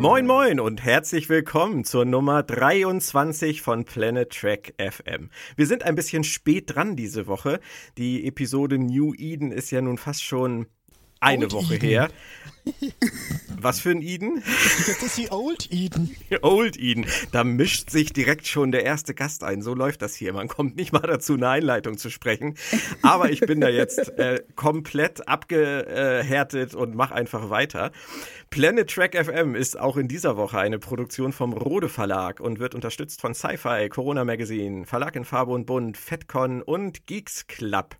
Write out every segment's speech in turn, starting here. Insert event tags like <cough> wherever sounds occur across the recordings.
Moin moin und herzlich willkommen zur Nummer 23 von Planet Trek FM. Wir sind ein bisschen spät dran diese Woche. Die Episode New Eden ist ja nun fast schon eine Old Woche Eden. her. <laughs> Was für ein Eden? Das ist die Old Eden. <laughs> Old Eden. Da mischt sich direkt schon der erste Gast ein. So läuft das hier. Man kommt nicht mal dazu, eine Einleitung zu sprechen. Aber ich bin da jetzt äh, komplett abgehärtet und mache einfach weiter. Planet Track FM ist auch in dieser Woche eine Produktion vom Rode Verlag und wird unterstützt von Sci-Fi, Corona Magazine, Verlag in Farbe und Bunt, FedCon und Geeks Club.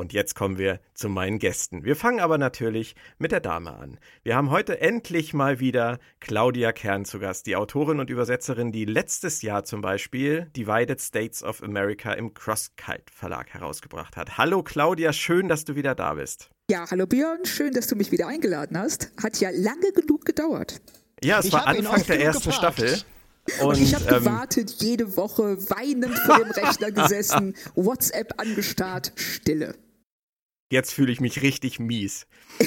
Und jetzt kommen wir zu meinen Gästen. Wir fangen aber natürlich mit der Dame an. Wir haben heute endlich mal wieder Claudia Kern zu Gast, die Autorin und Übersetzerin, die letztes Jahr zum Beispiel Divided States of America im Crosskite Verlag herausgebracht hat. Hallo Claudia, schön, dass du wieder da bist. Ja, hallo Björn, schön, dass du mich wieder eingeladen hast. Hat ja lange genug gedauert. Ja, es Ich war Anfang der ersten gefragt. Staffel. Und, ich habe ähm, gewartet, jede Woche weinend vor dem Rechner <laughs> gesessen, WhatsApp angestarrt, Stille. Jetzt fühle ich mich richtig mies. <laughs>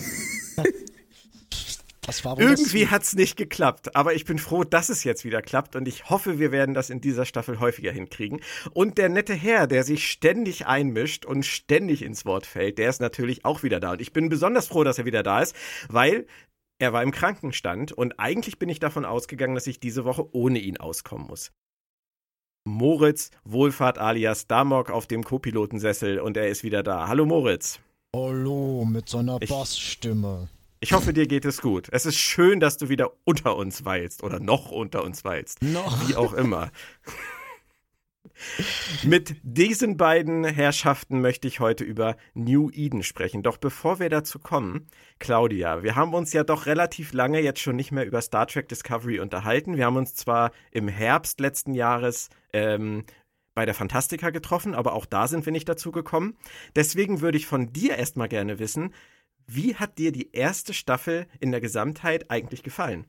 Irgendwie das hat's nicht geklappt, aber ich bin froh, dass es jetzt wieder klappt und ich hoffe, wir werden das in dieser Staffel häufiger hinkriegen. Und der nette Herr, der sich ständig einmischt und ständig ins Wort fällt, der ist natürlich auch wieder da. Und ich bin besonders froh, dass er wieder da ist, weil er war im Krankenstand und eigentlich bin ich davon ausgegangen, dass ich diese Woche ohne ihn auskommen muss. Moritz Wohlfahrt alias Damok auf dem Co-Pilotensessel und er ist wieder da. Hallo Moritz. Hallo mit seiner Ich- Bassstimme. Ich hoffe, dir geht es gut. Es ist schön, dass du wieder unter uns weilst oder noch unter uns weilst. Noch. Wie auch immer. <laughs> Mit diesen beiden Herrschaften möchte ich heute über New Eden sprechen. Doch bevor wir dazu kommen, Claudia, wir haben uns ja doch relativ lange jetzt schon nicht mehr über Star Trek Discovery unterhalten. Wir haben uns zwar im Herbst letzten Jahres ähm, bei der Fantastica getroffen, aber auch da sind wir nicht dazu gekommen. Deswegen würde ich von dir erstmal gerne wissen, wie hat dir die erste Staffel in der Gesamtheit eigentlich gefallen?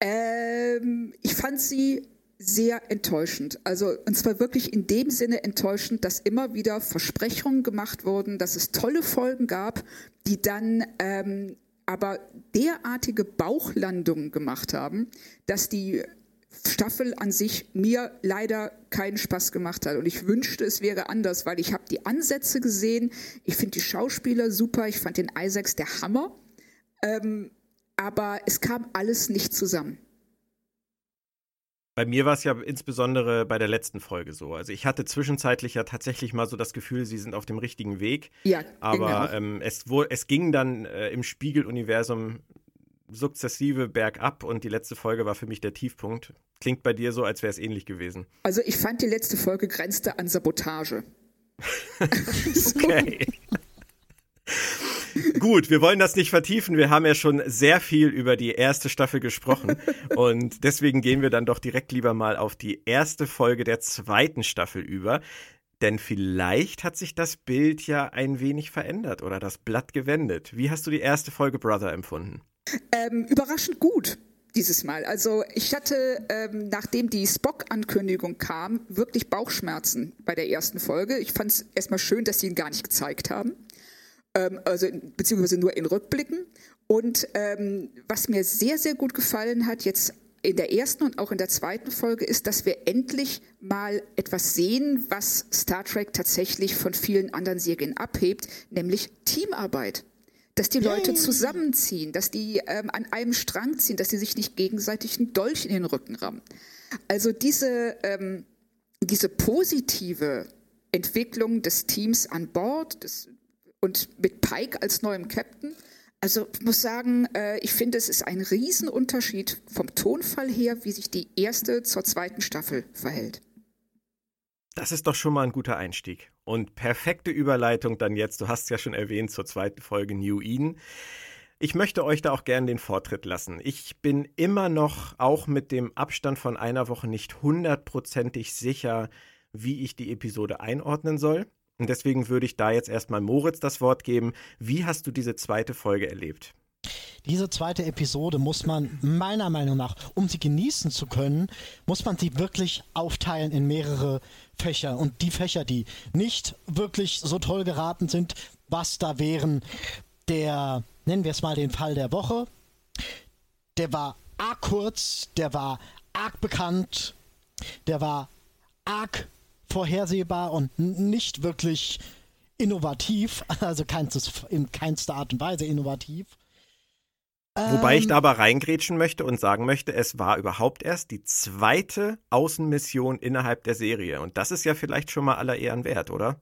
Ähm, ich fand sie sehr enttäuschend. Also, und zwar wirklich in dem Sinne enttäuschend, dass immer wieder Versprechungen gemacht wurden, dass es tolle Folgen gab, die dann ähm, aber derartige Bauchlandungen gemacht haben, dass die Staffel an sich mir leider keinen Spaß gemacht hat. Und ich wünschte, es wäre anders, weil ich habe die Ansätze gesehen. Ich finde die Schauspieler super. Ich fand den Isaacs der Hammer. Ähm, aber es kam alles nicht zusammen. Bei mir war es ja insbesondere bei der letzten Folge so. Also ich hatte zwischenzeitlich ja tatsächlich mal so das Gefühl, sie sind auf dem richtigen Weg. Ja, Aber auch. ähm, es, wo, es ging dann äh, im Spiegeluniversum sukzessive bergab und die letzte Folge war für mich der Tiefpunkt. Klingt bei dir so, als wäre es ähnlich gewesen. Also ich fand die letzte Folge grenzte an Sabotage. <laughs> <laughs> Okay. Gut, wir wollen das nicht vertiefen. Wir haben ja schon sehr viel über die erste Staffel gesprochen. <laughs> Und deswegen gehen wir dann doch direkt lieber mal auf die erste Folge der zweiten Staffel über. Denn vielleicht hat sich das Bild ja ein wenig verändert oder das Blatt gewendet. Wie hast du die erste Folge Brother empfunden? Ähm, überraschend gut dieses Mal. Also ich hatte, ähm, nachdem die Spock-Ankündigung kam, wirklich Bauchschmerzen bei der ersten Folge. Ich fand es erstmal schön, dass sie ihn gar nicht gezeigt haben. Ähm, also beziehungsweise nur in Rückblicken. Und ähm, was mir sehr, sehr gut gefallen hat, jetzt in der ersten und auch in der zweiten Folge, ist, dass wir endlich mal etwas sehen, was Star Trek tatsächlich von vielen anderen Serien abhebt, nämlich Teamarbeit. Dass die Leute zusammenziehen, dass die ähm, an einem Strang ziehen, dass sie sich nicht gegenseitig einen Dolch in den Rücken rammen. Also diese, ähm, diese positive Entwicklung des Teams an Bord des, und mit Pike als neuem Captain. Also ich muss sagen, äh, ich finde, es ist ein Riesenunterschied vom Tonfall her, wie sich die erste zur zweiten Staffel verhält. Das ist doch schon mal ein guter Einstieg. Und perfekte Überleitung dann jetzt, du hast es ja schon erwähnt, zur zweiten Folge New Eden. Ich möchte euch da auch gern den Vortritt lassen. Ich bin immer noch, auch mit dem Abstand von einer Woche, nicht hundertprozentig sicher, wie ich die Episode einordnen soll. Und deswegen würde ich da jetzt erstmal Moritz das Wort geben. Wie hast du diese zweite Folge erlebt? Diese zweite Episode muss man meiner Meinung nach, um sie genießen zu können, muss man sie wirklich aufteilen in mehrere Fächer. Und die Fächer, die nicht wirklich so toll geraten sind, was da wären der, nennen wir es mal den Fall der Woche, der war arg kurz, der war arg bekannt, der war arg vorhersehbar und nicht wirklich innovativ, <laughs> also in keinster Art und Weise innovativ. Wobei ich ähm. da aber reingrätschen möchte und sagen möchte, es war überhaupt erst die zweite Außenmission innerhalb der Serie. Und das ist ja vielleicht schon mal aller Ehren wert, oder?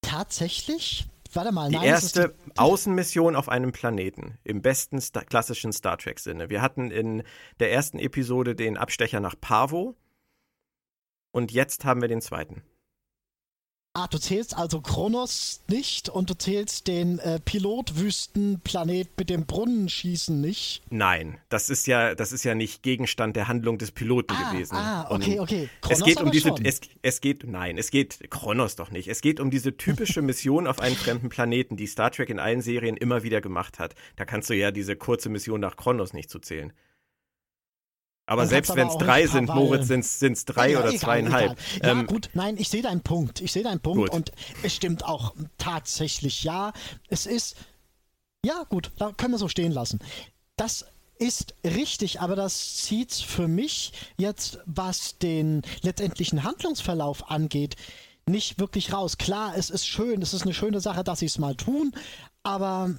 Tatsächlich? Warte mal, die nein, erste die Außenmission auf einem Planeten im besten Star klassischen Star Trek Sinne. Wir hatten in der ersten Episode den Abstecher nach Pavo und jetzt haben wir den zweiten. Ah, du zählst also Kronos nicht und du zählst den äh, Pilotwüstenplanet mit dem Brunnenschießen nicht? Nein, das ist ja, das ist ja nicht Gegenstand der Handlung des Piloten ah, gewesen. Ah, okay, okay. Kronos es geht um diese, es, es, geht, nein, es geht, Kronos doch nicht. Es geht um diese typische <laughs> Mission auf einen fremden Planeten, die Star Trek in allen Serien immer wieder gemacht hat. Da kannst du ja diese kurze Mission nach Kronos nicht zuzählen. Aber selbst wenn es drei sind, Moritz, sind es drei ja, oder egal, zweieinhalb. Egal. Ja, ähm, gut, nein, ich sehe deinen Punkt. Ich sehe deinen Punkt gut. und es stimmt auch tatsächlich, ja. Es ist, ja, gut, da können wir so stehen lassen. Das ist richtig, aber das zieht für mich jetzt, was den letztendlichen Handlungsverlauf angeht, nicht wirklich raus. Klar, es ist schön, es ist eine schöne Sache, dass sie es mal tun, aber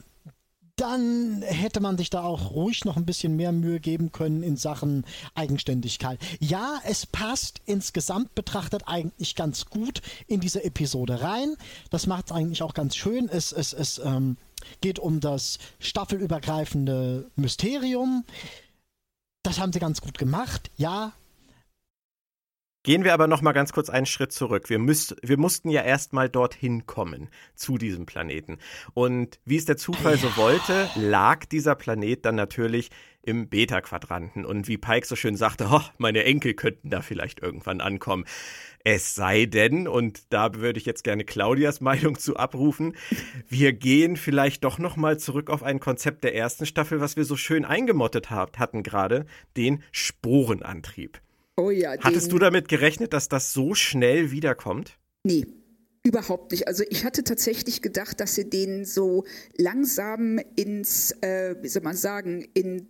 dann hätte man sich da auch ruhig noch ein bisschen mehr Mühe geben können in Sachen Eigenständigkeit. Ja, es passt insgesamt betrachtet eigentlich ganz gut in diese Episode rein. Das macht es eigentlich auch ganz schön. Es, es, es ähm, geht um das staffelübergreifende Mysterium. Das haben sie ganz gut gemacht. Ja, Gehen wir aber noch mal ganz kurz einen Schritt zurück. Wir, müsst, wir mussten ja erstmal dorthin kommen, zu diesem Planeten. Und wie es der Zufall so wollte, lag dieser Planet dann natürlich im Beta-Quadranten. Und wie Pike so schön sagte, oh, meine Enkel könnten da vielleicht irgendwann ankommen. Es sei denn, und da würde ich jetzt gerne Claudias Meinung zu abrufen, wir gehen vielleicht doch noch mal zurück auf ein Konzept der ersten Staffel, was wir so schön eingemottet hatten gerade, den Sporenantrieb. Oh ja. Hattest du damit gerechnet, dass das so schnell wiederkommt? Nee. Überhaupt nicht. Also ich hatte tatsächlich gedacht, dass sie den so langsam ins, äh, wie soll man sagen, in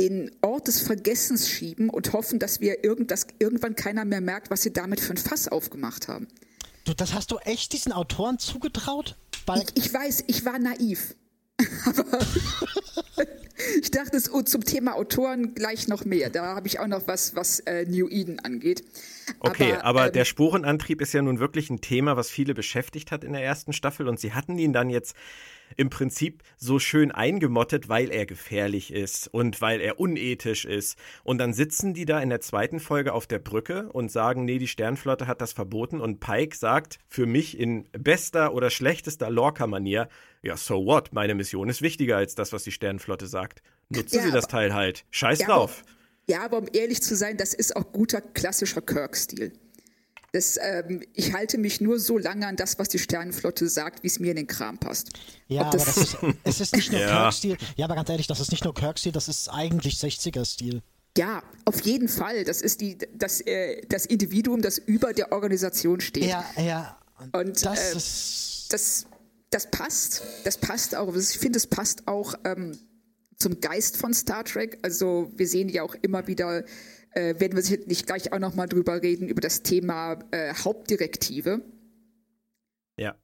den Ort des Vergessens schieben und hoffen, dass wir irgend, dass irgendwann keiner mehr merkt, was sie damit für ein Fass aufgemacht haben. Du, das hast du echt diesen Autoren zugetraut? Ich, ich weiß, ich war naiv. <laughs> Aber <laughs> ich dachte es oh, zum Thema Autoren gleich noch mehr. Da habe ich auch noch was, was äh, New Eden angeht. Okay, aber, aber ähm, der Sporenantrieb ist ja nun wirklich ein Thema, was viele beschäftigt hat in der ersten Staffel und sie hatten ihn dann jetzt im Prinzip so schön eingemottet, weil er gefährlich ist und weil er unethisch ist. Und dann sitzen die da in der zweiten Folge auf der Brücke und sagen, nee, die Sternflotte hat das verboten. Und Pike sagt für mich in bester oder schlechtester Lorca-Manier, ja, so what? Meine Mission ist wichtiger als das, was die Sternflotte sagt. Nutzen ja, Sie das Teil halt. Scheiß ja, drauf. Aber, ja, aber um ehrlich zu sein, das ist auch guter klassischer Kirk-Stil. Das, ähm, ich halte mich nur so lange an das, was die Sternenflotte sagt, wie es mir in den Kram passt. Ja, aber das ist, es ist nicht nur <laughs> ja. Kirk-Stil. Ja, aber ganz ehrlich, das ist nicht nur Kirk-Stil, das ist eigentlich 60er-Stil. Ja, auf jeden Fall. Das ist die, das, äh, das Individuum, das über der Organisation steht. Ja, ja. Und das, äh, ist das, das passt. Das passt auch. Ich finde, es passt auch ähm, zum Geist von Star Trek. Also wir sehen ja auch immer wieder äh, werden wir nicht gleich auch nochmal drüber reden, über das Thema äh, Hauptdirektive. Ja.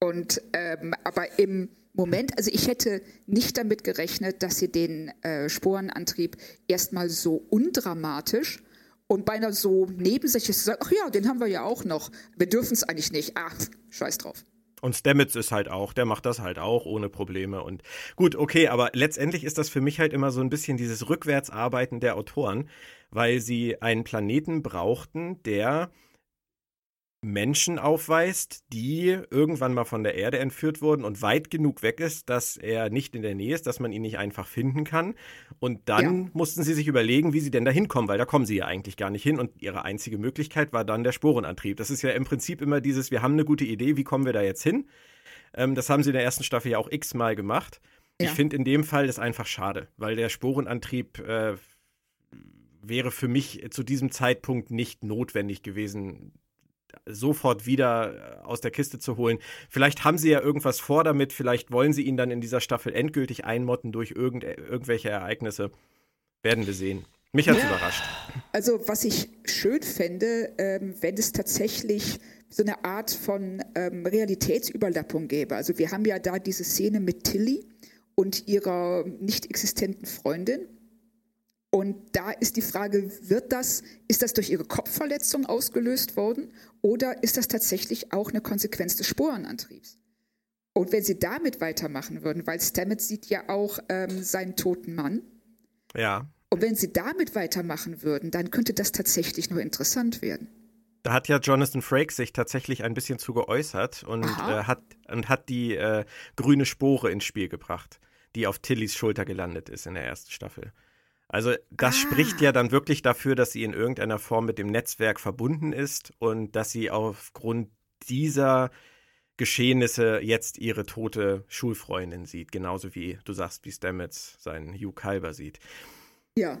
Und ähm, aber im Moment, also ich hätte nicht damit gerechnet, dass sie den äh, Sporenantrieb erstmal so undramatisch und beinahe so nebensächlich sagen, ach ja, den haben wir ja auch noch. Wir dürfen es eigentlich nicht. Ach, scheiß drauf. Und Stamets ist halt auch, der macht das halt auch ohne Probleme. Und gut, okay, aber letztendlich ist das für mich halt immer so ein bisschen dieses Rückwärtsarbeiten der Autoren weil sie einen Planeten brauchten, der Menschen aufweist, die irgendwann mal von der Erde entführt wurden und weit genug weg ist, dass er nicht in der Nähe ist, dass man ihn nicht einfach finden kann. Und dann ja. mussten sie sich überlegen, wie sie denn da hinkommen, weil da kommen sie ja eigentlich gar nicht hin. Und ihre einzige Möglichkeit war dann der Sporenantrieb. Das ist ja im Prinzip immer dieses, wir haben eine gute Idee, wie kommen wir da jetzt hin? Ähm, das haben sie in der ersten Staffel ja auch x-mal gemacht. Ja. Ich finde in dem Fall das einfach schade, weil der Sporenantrieb äh, wäre für mich zu diesem Zeitpunkt nicht notwendig gewesen, sofort wieder äh, aus der Kiste zu holen. Vielleicht haben sie ja irgendwas vor damit, vielleicht wollen sie ihn dann in dieser Staffel endgültig einmotten durch irgend, irgendwelche Ereignisse. Werden wir sehen. Mich hat es ja. überrascht. Also, was ich schön fände, ähm, wenn es tatsächlich so eine Art von ähm, Realitätsüberlappung gäbe. Also, wir haben ja da diese Szene mit Tilly und ihrer nicht existenten Freundin. Und da ist die Frage, wird das, ist das durch ihre Kopfverletzung ausgelöst worden oder ist das tatsächlich auch eine Konsequenz des Sporenantriebs? Und wenn sie damit weitermachen würden, weil Stamets sieht ja auch ähm, seinen toten Mann. Ja. Und wenn sie damit weitermachen würden, dann könnte das tatsächlich nur interessant werden. Da hat ja Jonathan Frakes sich tatsächlich ein bisschen zu geäußert und, äh, hat, und hat die äh, grüne Spore ins Spiel gebracht, die auf Tillys Schulter gelandet ist in der ersten Staffel. Also das ah. spricht ja dann wirklich dafür, dass sie in irgendeiner Form mit dem Netzwerk verbunden ist und dass sie aufgrund dieser Geschehnisse jetzt ihre tote Schulfreundin sieht, genauso wie du sagst, wie Stamets seinen Hugh Kalber sieht. Ja.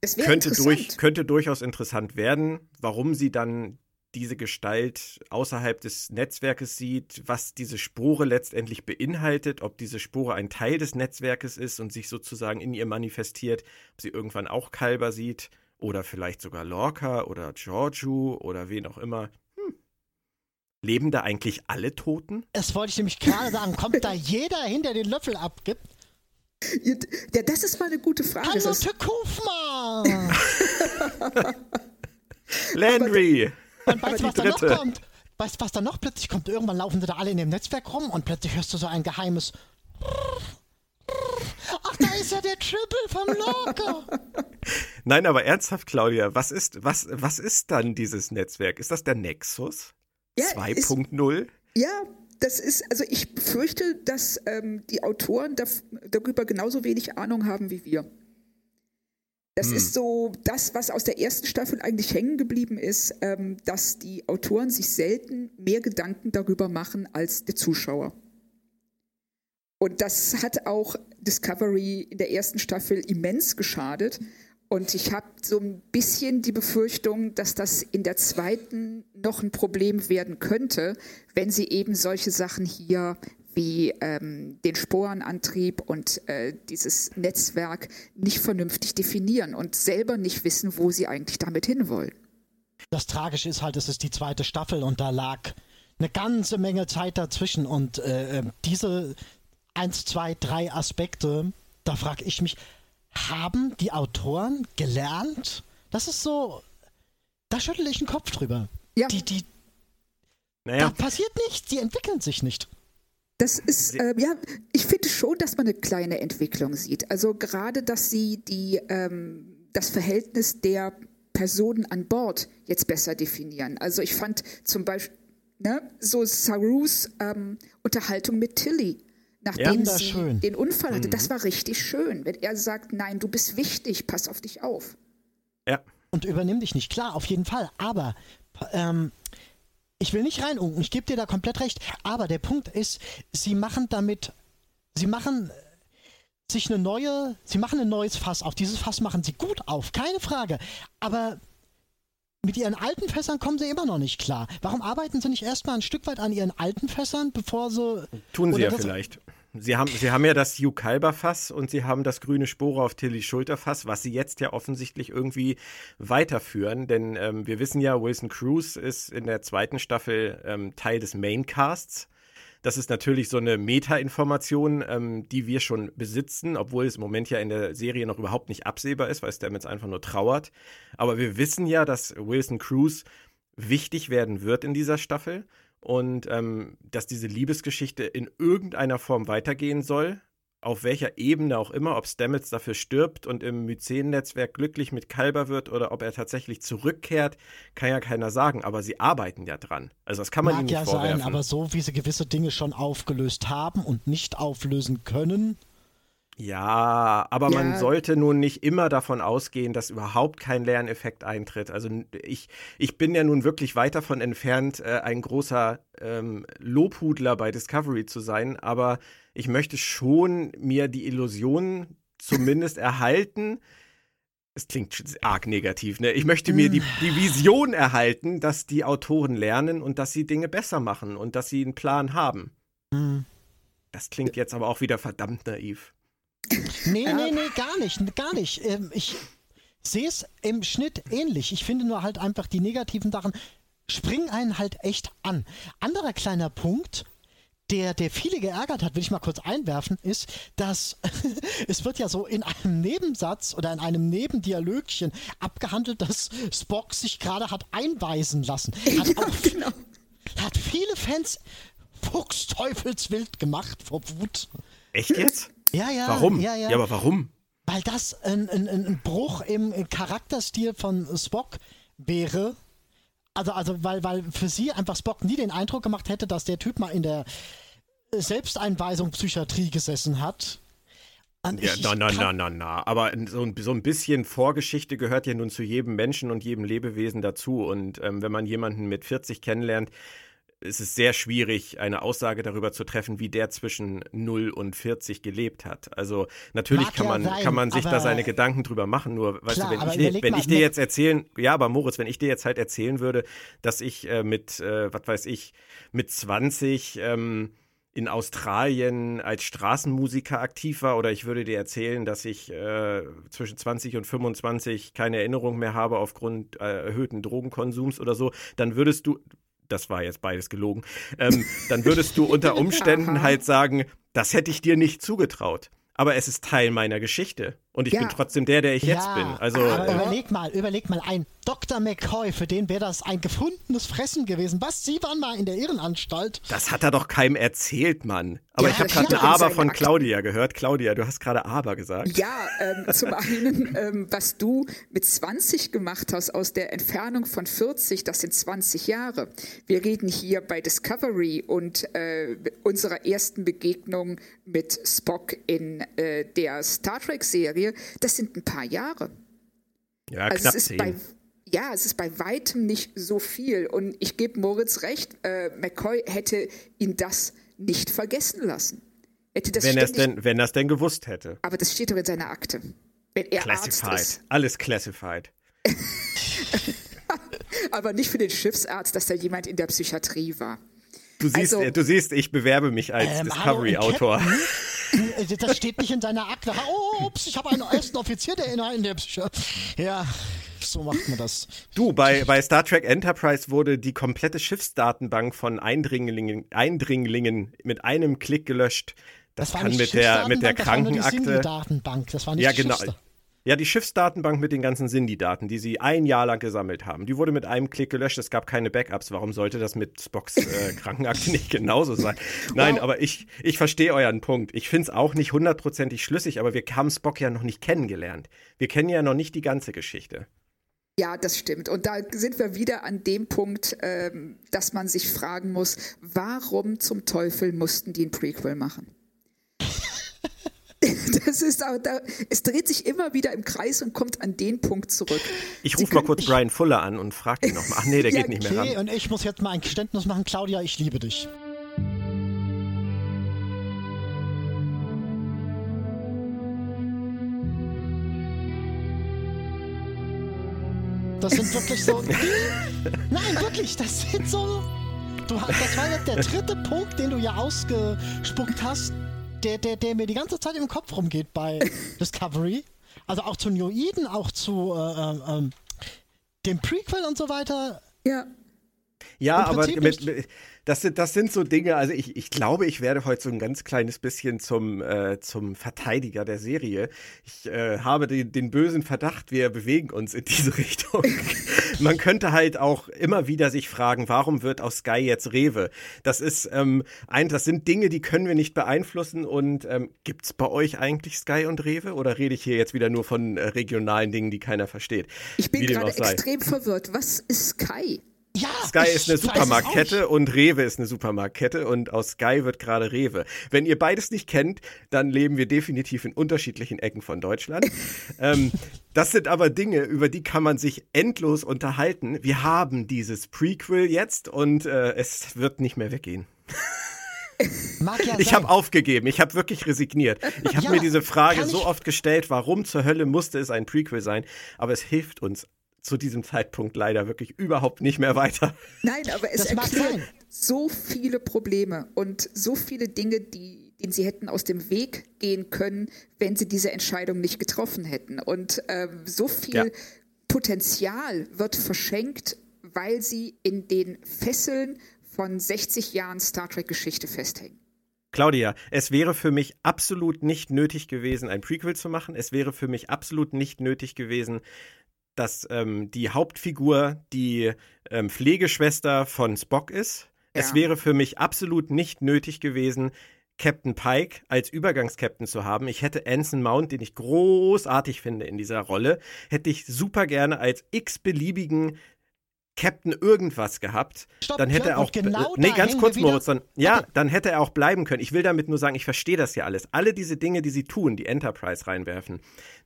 Es könnte, durch, könnte durchaus interessant werden, warum sie dann diese Gestalt außerhalb des Netzwerkes sieht, was diese Spore letztendlich beinhaltet, ob diese Spore ein Teil des Netzwerkes ist und sich sozusagen in ihr manifestiert, ob sie irgendwann auch Kalber sieht oder vielleicht sogar Lorca oder Giorgio oder wen auch immer. Leben da eigentlich alle Toten? Das wollte ich nämlich gerade sagen. Kommt da <laughs> jeder hin, der den Löffel abgibt? Ja, das ist mal eine gute Frage. Hallo, Tekufma! <laughs> Landry! Und weißt du, was da noch kommt? Weißt du, was da noch plötzlich kommt? Irgendwann laufen sie da alle in dem Netzwerk rum und plötzlich hörst du so ein geheimes. Ach, da ist ja der Triple vom Locker. <laughs> Nein, aber ernsthaft, Claudia, was ist, was, was ist dann dieses Netzwerk? Ist das der Nexus? Ja, 2.0? Ja, das ist, also ich befürchte, dass ähm, die Autoren da, darüber genauso wenig Ahnung haben wie wir. Das hm. ist so das, was aus der ersten Staffel eigentlich hängen geblieben ist, ähm, dass die Autoren sich selten mehr Gedanken darüber machen als der Zuschauer. Und das hat auch Discovery in der ersten Staffel immens geschadet, und ich habe so ein bisschen die Befürchtung, dass das in der zweiten noch ein Problem werden könnte, wenn sie eben solche Sachen hier wie ähm, den Sporenantrieb und äh, dieses Netzwerk nicht vernünftig definieren und selber nicht wissen, wo sie eigentlich damit hinwollen. Das Tragische ist halt, es ist die zweite Staffel und da lag eine ganze Menge Zeit dazwischen und äh, ähm, diese eins, zwei, drei Aspekte, da frage ich mich, haben die Autoren gelernt? Das ist so, da schüttle ich den Kopf drüber. Ja. Die, die, naja. Da passiert nichts, die entwickeln sich nicht. Das ist, äh, ja, ich finde schon, dass man eine kleine Entwicklung sieht. Also gerade, dass sie die, ähm, das Verhältnis der Personen an Bord jetzt besser definieren. Also ich fand zum Beispiel, ne, so Sarus ähm, Unterhaltung mit Tilly nachdem ja, sie den Unfall hatte. Mhm. Das war richtig schön, wenn er sagt, nein, du bist wichtig, pass auf dich auf. Ja. Und übernimm dich nicht, klar, auf jeden Fall. Aber ähm, ich will nicht reinunken, ich gebe dir da komplett recht. Aber der Punkt ist, sie machen damit, sie machen sich eine neue, sie machen ein neues Fass auf. Dieses Fass machen sie gut auf, keine Frage. Aber mit ihren alten Fässern kommen sie immer noch nicht klar. Warum arbeiten sie nicht erstmal ein Stück weit an ihren alten Fässern, bevor sie. Tun sie ja vielleicht. Sie haben, sie haben ja das Hugh Kalber-Fass und sie haben das grüne Spore auf Tilly Schulter-Fass, was sie jetzt ja offensichtlich irgendwie weiterführen. Denn ähm, wir wissen ja, Wilson Cruz ist in der zweiten Staffel ähm, Teil des Maincasts. Das ist natürlich so eine Meta-Information, ähm, die wir schon besitzen, obwohl es im Moment ja in der Serie noch überhaupt nicht absehbar ist, weil es damit einfach nur trauert. Aber wir wissen ja, dass Wilson Cruz wichtig werden wird in dieser Staffel und ähm, dass diese Liebesgeschichte in irgendeiner Form weitergehen soll, auf welcher Ebene auch immer, ob Stamets dafür stirbt und im Myzen-Netzwerk glücklich mit Kalber wird oder ob er tatsächlich zurückkehrt, kann ja keiner sagen. Aber sie arbeiten ja dran. Also das kann man Mag ihnen nicht ja vorwerfen. sein, aber so wie sie gewisse Dinge schon aufgelöst haben und nicht auflösen können, ja, aber ja. man sollte nun nicht immer davon ausgehen, dass überhaupt kein Lerneffekt eintritt. Also ich, ich bin ja nun wirklich weit davon entfernt, äh, ein großer ähm, Lobhudler bei Discovery zu sein, aber ich möchte schon mir die Illusion zumindest erhalten. Es klingt arg negativ, ne? Ich möchte mir die, die Vision erhalten, dass die Autoren lernen und dass sie Dinge besser machen und dass sie einen Plan haben. Mhm. Das klingt jetzt aber auch wieder verdammt naiv. Nee, nee, nee, gar nicht, gar nicht. Ähm, ich sehe es im Schnitt ähnlich. Ich finde nur halt einfach die negativen Sachen springen einen halt echt an. Anderer kleiner Punkt, der, der viele geärgert hat, will ich mal kurz einwerfen, ist, dass <laughs> es wird ja so in einem Nebensatz oder in einem Nebendialogchen abgehandelt, dass Spock sich gerade hat einweisen lassen. Hat, Ja, auch, <laughs> genau. hat viele Fans fuchsteufelswild gemacht vor Wut. Echt jetzt? Ja, ja. Warum? Ja, ja. aber warum? Weil das ein, ein, ein Bruch im Charakterstil von Spock wäre. Also, also weil, weil für sie einfach Spock nie den Eindruck gemacht hätte, dass der Typ mal in der Selbsteinweisung Psychiatrie gesessen hat. Und Ja, ich- na, na, na, na, na. Aber so ein, so ein bisschen Vorgeschichte gehört ja nun zu jedem Menschen und jedem Lebewesen dazu. Und ähm, wenn man jemanden mit 40 kennenlernt, ist es sehr schwierig, eine Aussage darüber zu treffen, wie der zwischen 0 und 40 gelebt hat. Also natürlich Mag kann ja man, sein, kann man sich da seine Gedanken drüber machen. Nur, weißt Klar, du, wenn, ich, wenn mal, ich dir ne- jetzt erzählen, ja, aber Moritz, wenn ich dir jetzt halt erzählen würde, dass ich äh, mit, äh, was weiß ich, mit 20 ähm, in Australien als Straßenmusiker aktiv war oder ich würde dir erzählen, dass ich äh, zwischen 20 und 25 keine Erinnerung mehr habe aufgrund äh, erhöhten Drogenkonsums oder so, dann würdest du, das war jetzt beides gelogen, ähm, dann würdest du unter <laughs> Umständen halt sagen, das hätte ich dir nicht zugetraut. Aber es ist Teil meiner Geschichte. Und ich Ja. bin trotzdem der, der ich jetzt ja, bin. Also, aber äh, überleg mal, überleg mal, ein Dr. McCoy, für den wäre das ein gefundenes Fressen gewesen. Was, Sie waren mal in der Irrenanstalt? das hat er doch keinem erzählt, Mann. Aber Ja, ich habe gerade ein in Aber von. Claudia gehört. Claudia, du hast gerade Aber gesagt. Ja, ähm, zum einen, ähm, was du mit 20 gemacht hast aus der Entfernung von 40, das sind 20 Jahre. Wir reden hier bei Discovery und äh, unserer ersten Begegnung mit Spock in äh, der Star Trek-Serie, das sind ein paar Jahre. Ja, Also knapp es ist zehn. bei ja, es ist bei weitem nicht so viel. Und ich gebe Moritz recht, äh, McCoy hätte ihn das nicht vergessen lassen. Hätte das wenn er es denn, wenn er es denn gewusst hätte. aber das steht doch in seiner Akte. Wenn er Arzt Classified. ist. Alles classified. <laughs> Aber nicht für den Schiffsarzt, dass da jemand in der Psychiatrie war. Du siehst, Also- äh, du siehst, ich bewerbe mich als Ähm, Discovery-Autor. <laughs> Äh, Das steht nicht in deiner Akte. Oh, ups, ich habe einen ersten Offizier, der in, der. Ja, so macht man das. Du, bei, bei Star Trek Enterprise wurde die komplette Schiffsdatenbank von Eindringlingen, Eindringlingen mit einem Klick gelöscht. Das, war kann nicht mit der, mit der Schiffsdatenbank, das war nur die Krankenakte. Single-Datenbank. Das war nicht Ja, die genau. Schiffsda- Ja, die Schiffsdatenbank mit den ganzen Sindhi-Daten, die sie ein Jahr lang gesammelt haben, die wurde mit einem Klick gelöscht. Es gab keine Backups. Warum sollte das mit Spocks äh, <laughs> Krankenakte nicht genauso sein? Nein, Wow. aber ich, ich verstehe euren Punkt. Ich finde es auch nicht hundertprozentig schlüssig, aber wir haben Spock ja noch nicht kennengelernt. Wir kennen ja noch nicht die ganze Geschichte. Ja, das stimmt. Und da sind wir wieder an dem Punkt, ähm, dass man sich fragen muss, warum zum Teufel mussten die ein Prequel machen? <laughs> <laughs> Das ist auch da, es dreht sich immer wieder im Kreis und kommt an den Punkt zurück. Ich rufe mal kurz Brian Fuller an und frage ihn nochmal. Ach nee, der <laughs> Ja, geht nicht mehr Okay, ran. und ich muss jetzt mal ein Geständnis machen. Claudia, ich liebe dich. Das sind wirklich so. <laughs> Nein, wirklich, das sind so. Du, hast- das war jetzt der dritte Punkt, den du ja ausgespuckt hast, der, der, der mir die ganze Zeit im Kopf rumgeht bei <laughs> Discovery. Also auch zu New Eden, auch zu äh, ähm, ähm, dem Prequel und so weiter. Ja, Ja, aber mit, mit, das, sind, das sind so Dinge, also ich, ich glaube, ich werde heute so ein ganz kleines bisschen zum, äh, zum Verteidiger der Serie. Ich äh, habe den, den bösen Verdacht, wir bewegen uns in diese <laughs> Richtung. Man könnte halt auch immer wieder sich fragen, warum wird aus Sky jetzt Rewe? Das ist ähm, ein, das sind Dinge, die können wir nicht beeinflussen. Und ähm, gibt's bei euch eigentlich Sky und Rewe? Oder rede ich hier jetzt wieder nur von äh, regionalen Dingen, die keiner versteht? ich bin gerade extrem verwirrt. Was ist Sky? Ja, Sky ist eine Supermarktkette und Rewe ist eine Supermarktkette und aus Sky wird gerade Rewe. Wenn ihr beides nicht kennt, dann leben wir definitiv in unterschiedlichen Ecken von Deutschland. <laughs> ähm, das sind aber Dinge, über die kann man sich endlos unterhalten. Wir haben dieses Prequel jetzt und äh, es wird nicht mehr weggehen. <laughs> ja Ich habe aufgegeben, ich habe wirklich resigniert. Ich habe Ja, mir diese Frage so oft gestellt, warum zur Hölle musste es ein Prequel sein, aber es hilft uns zu diesem Zeitpunkt leider wirklich überhaupt nicht mehr weiter. Nein, aber es erklärt so viele Probleme und so viele Dinge, die den sie hätten aus dem Weg gehen können, wenn sie diese Entscheidung nicht getroffen hätten. Und ähm, so viel ja. Potenzial wird verschenkt, weil sie in den Fesseln von 60 Jahren Star Trek-Geschichte festhängen. Claudia, es wäre für mich absolut nicht nötig gewesen, ein Prequel zu machen. Es wäre für mich absolut nicht nötig gewesen, dass ähm, die Hauptfigur die ähm, Pflegeschwester von Spock ist. Ja. Es wäre für mich absolut nicht nötig gewesen, Captain Pike als Übergangskapitän zu haben. Ich hätte Anson Mount, den ich großartig finde in dieser Rolle, hätte ich super gerne als x-beliebigen Captain irgendwas gehabt, Stopp, dann hätte er auch genau nee ganz kurz Moritz, dann, ja, okay. dann hätte er auch bleiben können. Ich will damit nur sagen, ich verstehe das ja alles. Alle diese Dinge, die sie tun, die Enterprise reinwerfen,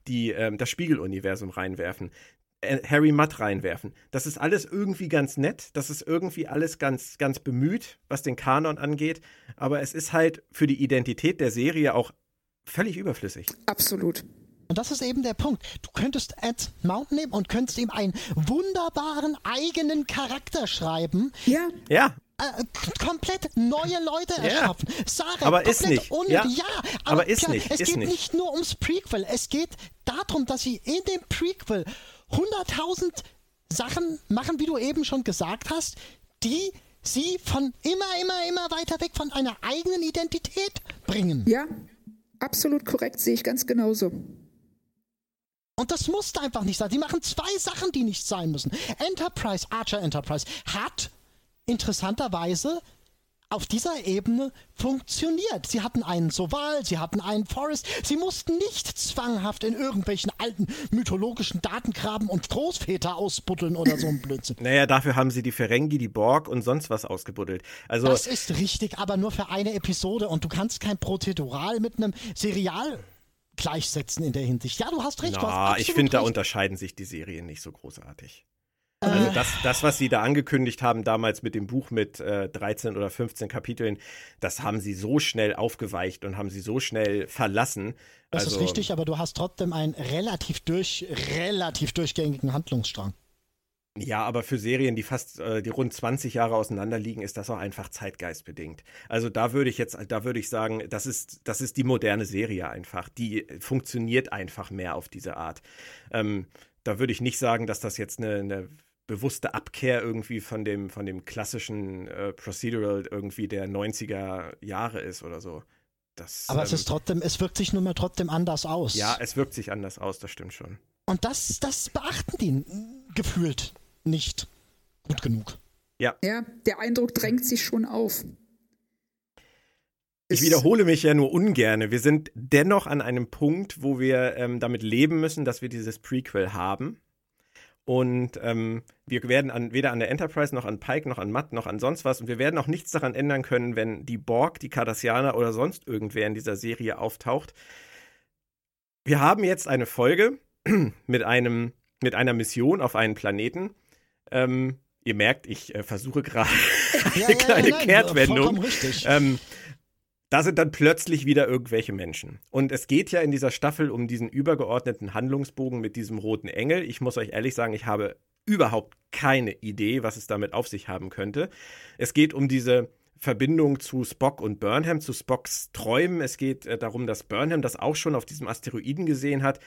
die ähm, das Spiegeluniversum reinwerfen, Harry Mudd reinwerfen. Das ist alles irgendwie ganz nett, das ist irgendwie alles ganz ganz bemüht, was den Kanon angeht, aber es ist halt für die Identität der Serie auch völlig überflüssig. Absolut. Und das ist eben der Punkt. Du könntest Ed Mountain nehmen und könntest ihm einen wunderbaren eigenen Charakter schreiben. Ja. Ja. Äh, komplett neue Leute erschaffen. Ja. Sarah, aber ist nicht. Ja. ja. aber, aber ist klar, nicht. Es ist geht nicht. nicht nur ums Prequel. Es geht darum, dass sie in dem Prequel 100.000 Sachen machen, wie du eben schon gesagt hast, die sie von immer, immer, immer weiter weg von einer eigenen Identität bringen. Ja, absolut korrekt, sehe ich ganz genauso. Und das musste einfach nicht sein. Die machen zwei Sachen, die nicht sein müssen. Enterprise, Archer Enterprise, hat interessanterweise auf dieser Ebene funktioniert. Sie hatten einen Soval, sie hatten einen Forest, sie mussten nicht zwanghaft in irgendwelchen alten mythologischen Datengraben und Großväter ausbuddeln oder so ein <laughs> Blödsinn. Naja, dafür haben sie die Ferengi, die Borg und sonst was ausgebuddelt. Also das ist richtig, aber nur für eine Episode und du kannst kein Prozedural mit einem Serial gleichsetzen in der Hinsicht. Ja, du hast recht. Na, ich finde, da unterscheiden sich die Serien nicht so großartig. Äh. Also das, das, was sie da angekündigt haben damals mit dem Buch mit äh, 13 oder 15 Kapiteln, das haben sie so schnell aufgeweicht und haben sie so schnell verlassen. Das also, ist richtig, aber du hast trotzdem einen relativ durch, relativ durchgängigen Handlungsstrang. Ja, aber für Serien, die fast, äh, die rund 20 Jahre auseinander liegen, ist das auch einfach zeitgeistbedingt. Also da würde ich jetzt, da würde ich sagen, das ist, das ist die moderne Serie einfach. Die funktioniert einfach mehr auf diese Art. Ähm, da würde ich nicht sagen, dass das jetzt eine, eine bewusste Abkehr irgendwie von dem, von dem klassischen äh, Procedural irgendwie der 90er Jahre ist oder so. Das, aber ähm, es ist trotzdem, es wirkt sich nun mal trotzdem anders aus. Ja, es wirkt sich anders aus, das stimmt schon. Und das, das beachten die gefühlt nicht gut genug. Ja. Ja, der Eindruck drängt sich schon auf. Ich wiederhole mich ja nur ungerne. Wir sind dennoch an einem Punkt, wo wir ähm, damit leben müssen, dass wir dieses Prequel haben. Und ähm, wir werden an, weder an der Enterprise noch an Pike noch an Matt noch an sonst was. Und wir werden auch nichts daran ändern können, wenn die Borg, die Cardassianer oder sonst irgendwer in dieser Serie auftaucht. Wir haben jetzt eine Folge <clears throat> mit einem mit einer Mission auf einen Planeten. Ähm, ihr merkt, ich äh, versuche gerade eine ja, kleine ja, nein, Kehrtwendung. Ähm, da sind dann plötzlich wieder irgendwelche Menschen. Und es geht ja in dieser Staffel um diesen übergeordneten Handlungsbogen mit diesem roten Engel. Ich muss euch ehrlich sagen, ich habe überhaupt keine Idee, was es damit auf sich haben könnte. Es geht um diese Verbindung zu Spock und Burnham, zu Spocks Träumen. Es geht äh, darum, dass Burnham das auch schon auf diesem Asteroiden gesehen hat.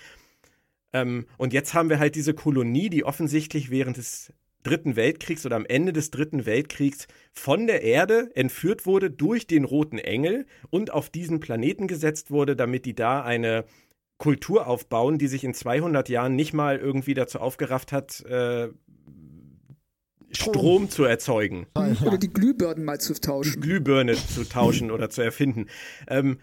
Ähm, und jetzt haben wir halt diese Kolonie, die offensichtlich während des Dritten Weltkriegs oder am Ende des Dritten Weltkriegs von der Erde entführt wurde durch den Roten Engel und auf diesen Planeten gesetzt wurde, damit die da eine Kultur aufbauen, die sich in 200 Jahren nicht mal irgendwie dazu aufgerafft hat, äh, Strom zu erzeugen. Oder die Glühbirnen mal zu tauschen. Die Glühbirne zu tauschen oder zu erfinden. Ähm,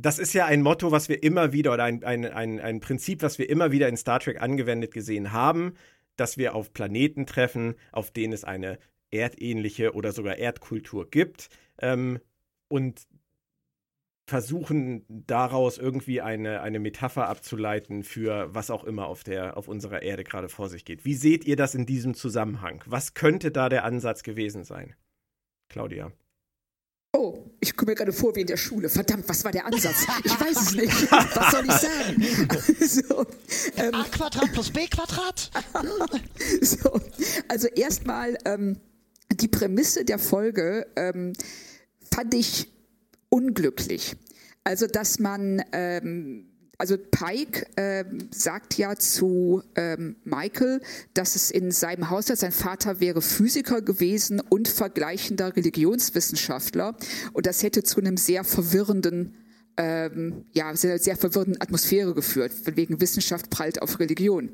das ist ja ein Motto, was wir immer wieder, oder ein, ein, ein, ein Prinzip, was wir immer wieder in Star Trek angewendet gesehen haben, dass wir auf Planeten treffen, auf denen es eine erdähnliche oder sogar Erdkultur gibt ähm, und versuchen daraus irgendwie eine, eine Metapher abzuleiten für was auch immer auf, der, auf unserer Erde gerade vor sich geht. Wie seht ihr das in diesem Zusammenhang? Was könnte da der Ansatz gewesen sein? Claudia. Oh, ich komme mir gerade vor wie in der Schule. Verdammt, was war der Ansatz? Ich weiß es nicht. <laughs> Was soll ich sagen? <laughs> Also, ähm, A Quadrat plus B Quadrat? <laughs> so, also erstmal ähm, die Prämisse der Folge ähm, fand ich unglücklich. Also, dass man, ähm, also Pike äh, sagt ja zu ähm, Michael, dass es in seinem Haushalt, sein Vater wäre Physiker gewesen und vergleichender Religionswissenschaftler. Und das hätte zu einem sehr verwirrenden ähm, ja, sehr, sehr verwirrenden Atmosphäre geführt, von wegen Wissenschaft prallt auf Religion.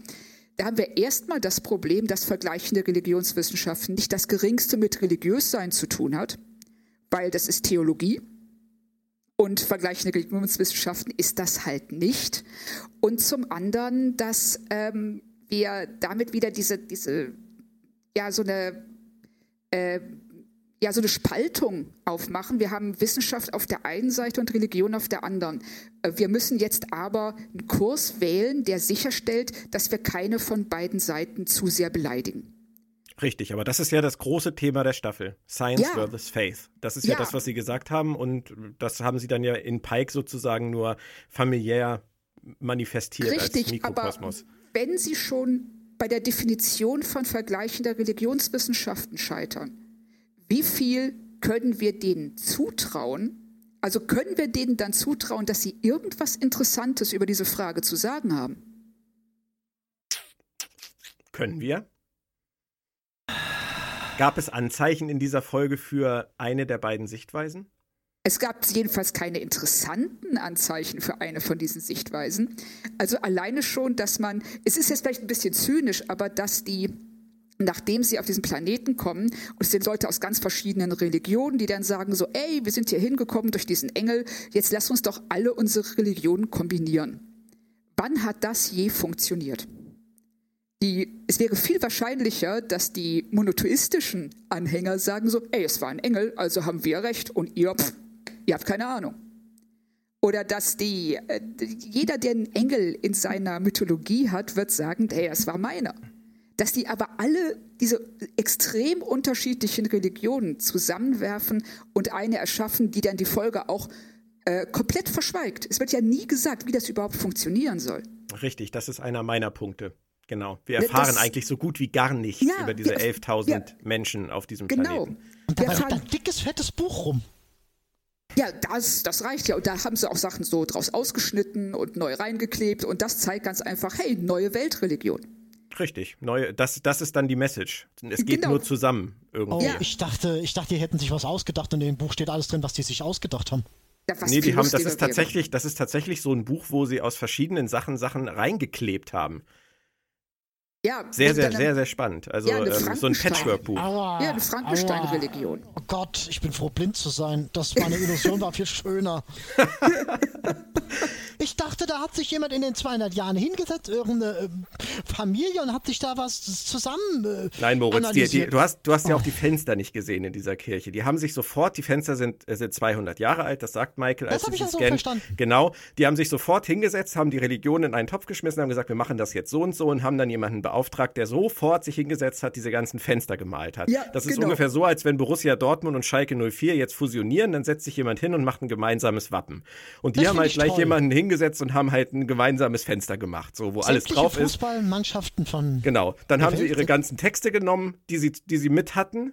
Da haben wir erstmal das Problem, dass vergleichende Religionswissenschaften nicht das geringste mit Religiössein zu tun hat, weil das ist Theologie. Und vergleichende Religionswissenschaften ist das halt nicht. Und zum anderen, dass ähm, wir damit wieder diese, diese ja, so eine äh, ja, so eine Spaltung aufmachen. Wir haben Wissenschaft auf der einen Seite und Religion auf der anderen. Äh, wir müssen jetzt aber einen Kurs wählen, der sicherstellt, dass wir keine von beiden Seiten zu sehr beleidigen. Richtig, aber das ist ja das große Thema der Staffel. Science ja. versus Faith. Das ist ja. ja das, was Sie gesagt haben und das haben Sie dann ja in Pike sozusagen nur familiär manifestiert Richtig, als Mikrokosmos. Aber wenn Sie schon bei der Definition von vergleichender Religionswissenschaften scheitern, wie viel können wir denen zutrauen? Also können wir denen dann zutrauen, dass sie irgendwas Interessantes über diese Frage zu sagen haben? Können wir? Gab es Anzeichen in dieser Folge für eine der beiden Sichtweisen? Es gab jedenfalls keine interessanten Anzeichen für eine von diesen Sichtweisen. Also alleine schon, dass man, es ist jetzt vielleicht ein bisschen zynisch, aber dass die nachdem sie auf diesen Planeten kommen, und es sind Leute aus ganz verschiedenen Religionen, die dann sagen so, ey, wir sind hier hingekommen durch diesen Engel, jetzt lass uns doch alle unsere Religionen kombinieren. Wann hat das je funktioniert? Die, es wäre viel wahrscheinlicher, dass die monotheistischen Anhänger sagen so, ey, es war ein Engel, also haben wir recht und ihr, pff, ihr habt keine Ahnung. Oder dass die, äh, jeder, der einen Engel in seiner Mythologie hat, wird sagen, hey, es war meiner dass die aber alle diese extrem unterschiedlichen Religionen zusammenwerfen und eine erschaffen, die dann die Folge auch äh, komplett verschweigt. Es wird ja nie gesagt, wie das überhaupt funktionieren soll. Richtig, das ist einer meiner Punkte. Genau. Wir erfahren das, eigentlich so gut wie gar nichts ja, über diese 11.000 ja, Menschen auf diesem genau. Planeten. Und da war ein dickes, fettes Buch rum. Ja, das, das reicht ja. Und da haben sie auch Sachen so draus ausgeschnitten und neu reingeklebt. Und das zeigt ganz einfach, hey, neue Weltreligion. Richtig, neu, das, das ist dann die Message. Es geht genau. nur zusammen irgendwie. Oh, ich dachte, ich dachte, die hätten sich was ausgedacht und in dem Buch steht alles drin, was die sich ausgedacht haben. Ja, nee, die haben, das ist tatsächlich, das ist tatsächlich so ein Buch, wo sie aus verschiedenen Sachen Sachen reingeklebt haben. Ja, sehr, sehr, sehr, sehr spannend. Also ja, ähm, so ein Patchwork-Buch. Ja, eine Frankenstein-Religion. Oh Gott, ich bin froh, blind zu sein. Das war eine Illusion, war viel schöner. <laughs> Ich dachte, da hat sich jemand in den 200 Jahren hingesetzt, irgendeine äh, Familie und hat sich da was zusammen. Äh, Nein, Moritz, die, die, du hast, du hast ja auch oh. die Fenster nicht gesehen in dieser Kirche. Die haben sich sofort, die Fenster sind, äh, sind 200 Jahre alt, das sagt Michael. Das habe ich ja so verstanden. Genau, die haben sich sofort hingesetzt, haben die Religion in einen Topf geschmissen, haben gesagt, wir machen das jetzt so und so und haben dann jemanden beauftragt, der sofort sich hingesetzt hat, diese ganzen Fenster gemalt hat. Ja, das ist genau. ungefähr so, als wenn Borussia Dortmund und Schalke 04 jetzt fusionieren, dann setzt sich jemand hin und macht ein gemeinsames Wappen. Und die das haben halt gleich toll. jemanden hingesetzt und haben halt ein gemeinsames Fenster gemacht, so wo alles drauf ist. Fußballmannschaften von. Genau. Dann haben sie ihre ganzen Texte genommen, die sie, die sie mit hatten.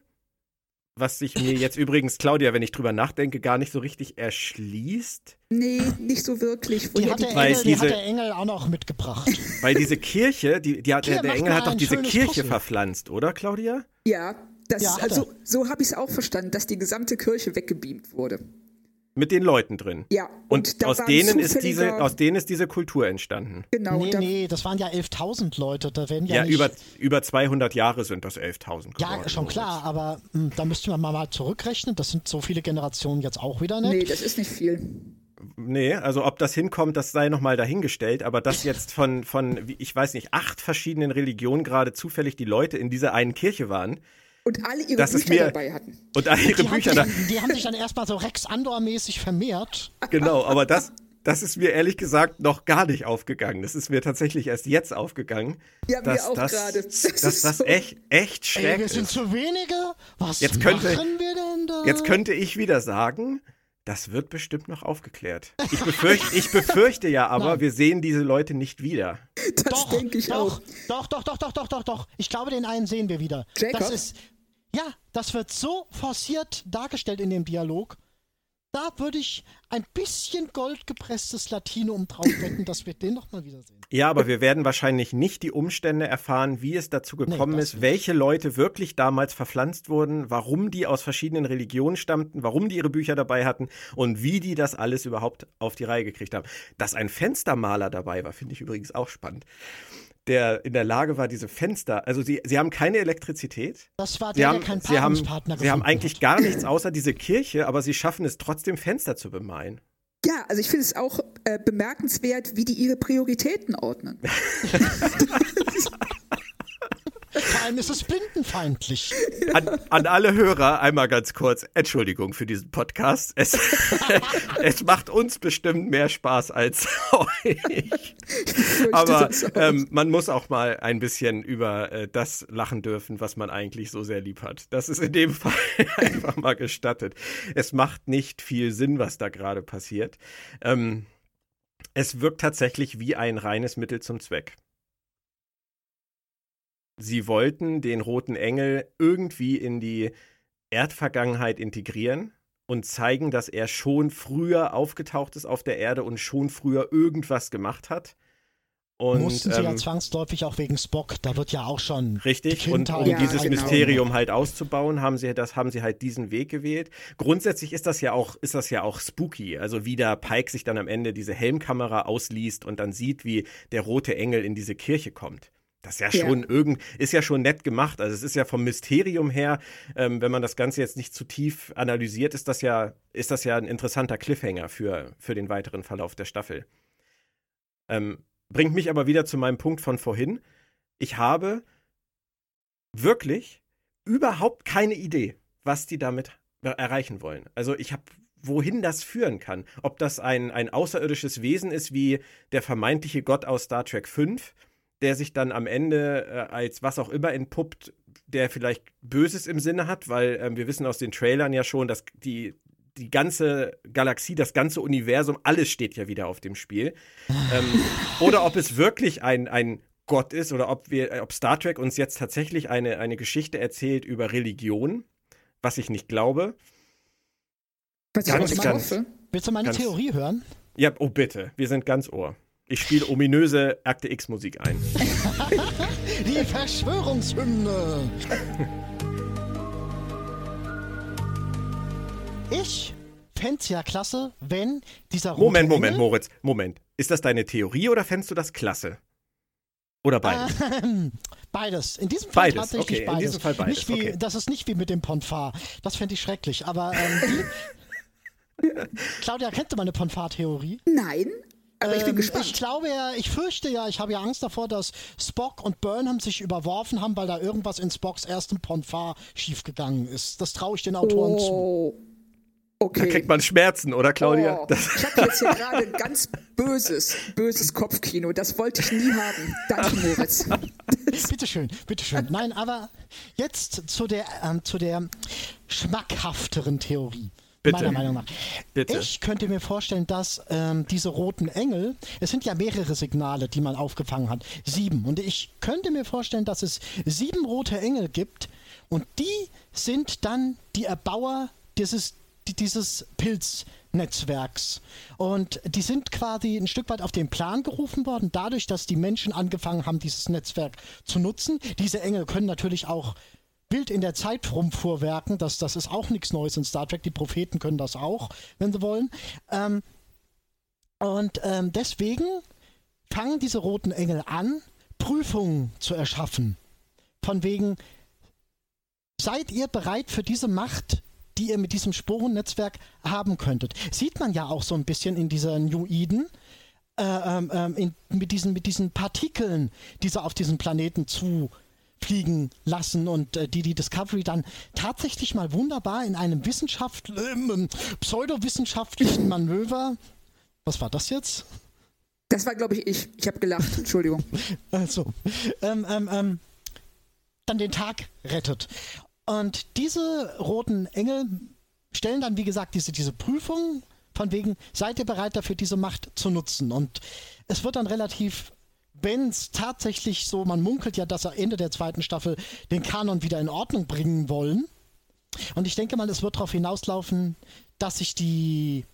Was sich mir jetzt übrigens, Claudia, wenn ich drüber nachdenke, gar nicht so richtig erschließt. Nee, nicht so wirklich. Die hat, der Engel, diese, die hat der Engel auch noch mitgebracht. Weil diese Kirche, die, die hat, der, der Engel hat doch diese Kirche Puzzle. verpflanzt, oder, Claudia? Ja, das, ja also, so habe ich es auch verstanden, dass die gesamte Kirche weggebeamt wurde mit den Leuten drin. Ja. Und, und aus denen ist diese, aus denen ist diese Kultur entstanden. Genau. Nee, da, nee, das waren ja 11.000 Leute. Da werden ja, ja über, über 200 Jahre sind das 11.000 Ja, schon klar, aber mh, hm, da müssten wir mal, mal zurückrechnen. Das sind so viele Generationen jetzt auch wieder nicht. Nee, das ist nicht viel. Nee, also ob das hinkommt, das sei nochmal dahingestellt, aber dass jetzt von, von, ich weiß nicht, acht verschiedenen Religionen gerade zufällig die Leute in dieser einen Kirche waren, und alle ihre das Bücher mir, dabei hatten. Und alle ihre die Bücher da. Die haben sich dann erstmal so Rex Andor-mäßig vermehrt. Genau, aber das, das ist mir ehrlich gesagt noch gar nicht aufgegangen. Das ist mir tatsächlich erst jetzt aufgegangen. Ja, dass, mir auch gerade. Das, dass das so echt, echt schrecklich ist. Wir sind zu wenige. Was jetzt könnte, machen wir denn da? Jetzt könnte ich wieder sagen, das wird bestimmt noch aufgeklärt. Ich befürchte, ich befürchte ja aber, Nein. wir sehen diese Leute nicht wieder. Das denke ich doch, auch. Doch, doch, doch, doch, doch, doch, doch. Ich glaube, den einen sehen wir wieder. Jacob? Das ist, ja, das wird so forciert dargestellt in dem Dialog. da würde ich ein bisschen goldgepresstes Latinum drauf wetten, dass wir den noch mal wiedersehen. Ja, aber wir werden wahrscheinlich nicht die Umstände erfahren, wie es dazu gekommen Nee, ist, welche Leute wirklich damals verpflanzt wurden, warum die aus verschiedenen Religionen stammten, warum die ihre Bücher dabei hatten und wie die das alles überhaupt auf die Reihe gekriegt haben. Dass ein Fenstermaler dabei war, finde ich übrigens auch spannend. Der in der Lage war, diese Fenster, also sie, sie haben keine Elektrizität. Das war Sie der, haben, der keinen sie haben, sie haben eigentlich hat. gar nichts außer diese Kirche, aber sie schaffen es trotzdem, Fenster zu bemalen. Ja, also ich finde es auch äh, bemerkenswert, wie die ihre Prioritäten ordnen. <laughs> <laughs> Allem ist es blindenfeindlich. An, an alle Hörer einmal ganz kurz, Entschuldigung für diesen Podcast. Es, <laughs> es macht uns bestimmt mehr Spaß als <laughs> euch. Aber ähm, man muss auch mal ein bisschen über äh, das lachen dürfen, was man eigentlich so sehr lieb hat. Das ist in dem <laughs> Fall einfach mal gestattet. Es macht nicht viel Sinn, was da gerade passiert. Ähm, es wirkt tatsächlich wie ein reines Mittel zum Zweck. Sie wollten den roten Engel irgendwie in die Erdvergangenheit integrieren und zeigen, dass er schon früher aufgetaucht ist auf der Erde und schon früher irgendwas gemacht hat. Und, Mussten sie ja ähm, zwangsläufig auch wegen Spock. Da wird ja auch schon. Richtig, und um Ja, dieses genau. Mysterium halt auszubauen, haben sie das haben sie halt diesen Weg gewählt. Grundsätzlich ist das ja auch ist das ja auch spooky, also wie der Pike sich dann am Ende diese Helmkamera ausliest und dann sieht, wie der rote Engel in diese Kirche kommt. Das ist ja Ja. schon irgend ist ja schon nett gemacht. Also es ist ja vom Mysterium her, ähm, wenn man das Ganze jetzt nicht zu tief analysiert, ist das ja ist das ja ein interessanter Cliffhanger für für den weiteren Verlauf der Staffel. Ähm, bringt mich aber wieder zu meinem Punkt von vorhin. Ich habe wirklich überhaupt keine Idee, was die damit erreichen wollen. Also ich habe, wohin das führen kann. Ob das ein, ein außerirdisches Wesen ist, wie der vermeintliche Gott aus Star Trek 5, der sich dann am Ende äh, als was auch immer entpuppt, der vielleicht Böses im Sinne hat, weil ähm, wir wissen aus den Trailern ja schon, dass die, die ganze Galaxie, das ganze Universum, alles steht ja wieder auf dem Spiel. ähm, <laughs> oder ob es wirklich ein, ein Gott ist oder ob wir, äh, ob Star Trek uns jetzt tatsächlich eine, eine Geschichte erzählt über Religion, was ich nicht glaube. Ganz, ganz-. Willst du meine Ganz- Theorie hören? Ja, oh bitte, wir sind ganz ohr. Ich spiele ominöse Akte X-Musik ein. <laughs> Die Verschwörungshymne. Ich fände es ja klasse, wenn dieser rote Moment, Moment, Engel, Moritz, Moment. Ist das deine Theorie oder fändest du das klasse? Oder beides? Ähm, beides. In diesem Fall Beides, tatsächlich okay, in beides. diesem Fall beides, Nicht wie, okay. Das ist nicht wie mit dem Ponfar. Das fände ich schrecklich. Aber ähm, die, <laughs> Claudia, kennst du meine Ponfar-Theorie? Nein, aber ich bin Ähm, gespannt. Ich glaube ja, ich fürchte ja, ich habe ja Angst davor, dass Spock und Burnham sich überworfen haben, weil da irgendwas in Spocks erstem Ponfar schiefgegangen ist. Das traue ich den Autoren zu. oh. Da Okay. kriegt man Schmerzen, oder Claudia? Oh, Das, ich habe jetzt hier <laughs> gerade ganz böses, böses Kopfkino. Das wollte ich nie haben. Danke, Moritz. <laughs> Bitteschön, bitteschön. Nein, aber jetzt zu der, ähm, zu der schmackhafteren Theorie. Bitte. Meiner Meinung nach. Bitte. Ich könnte mir vorstellen, dass ähm, diese roten Engel, es sind ja mehrere Signale, die man aufgefangen hat. Sieben. Und ich könnte mir vorstellen, dass es sieben rote Engel gibt und die sind dann die Erbauer dieses, die- dieses Pilznetzwerks. Und die sind quasi ein Stück weit auf den Plan gerufen worden, dadurch, dass die Menschen angefangen haben, dieses Netzwerk zu nutzen. Diese Engel können natürlich auch wild in der Zeit rumfuhrwerken. Das, das ist auch nichts Neues in Star Trek. Die Propheten können das auch, wenn sie wollen. Ähm, und ähm, deswegen fangen diese roten Engel an, Prüfungen zu erschaffen. Von wegen, seid ihr bereit für diese Macht, die ihr mit diesem Sporennetzwerk haben könntet? Sieht man ja auch so ein bisschen in dieser New Eden. Äh, ähm, ähm, in, mit, diesen, mit diesen Partikeln, die sie auf diesen Planeten zufliegen lassen und äh, die die Discovery dann tatsächlich mal wunderbar in einem Wissenschaft, ähm, pseudowissenschaftlichen <laughs> Manöver. Was war das jetzt? Das war, glaube ich, ich. Ich habe gelacht. Entschuldigung. <laughs> Also, ähm, ähm, ähm, dann den Tag rettet. Und diese roten Engel stellen dann, wie gesagt, diese, diese Prüfung von wegen, seid ihr bereit dafür, diese Macht zu nutzen? Und es wird dann relativ, wenn es tatsächlich so, man munkelt ja, dass er Ende der zweiten Staffel den Kanon wieder in Ordnung bringen wollen. Und ich denke mal, es wird darauf hinauslaufen, dass sich die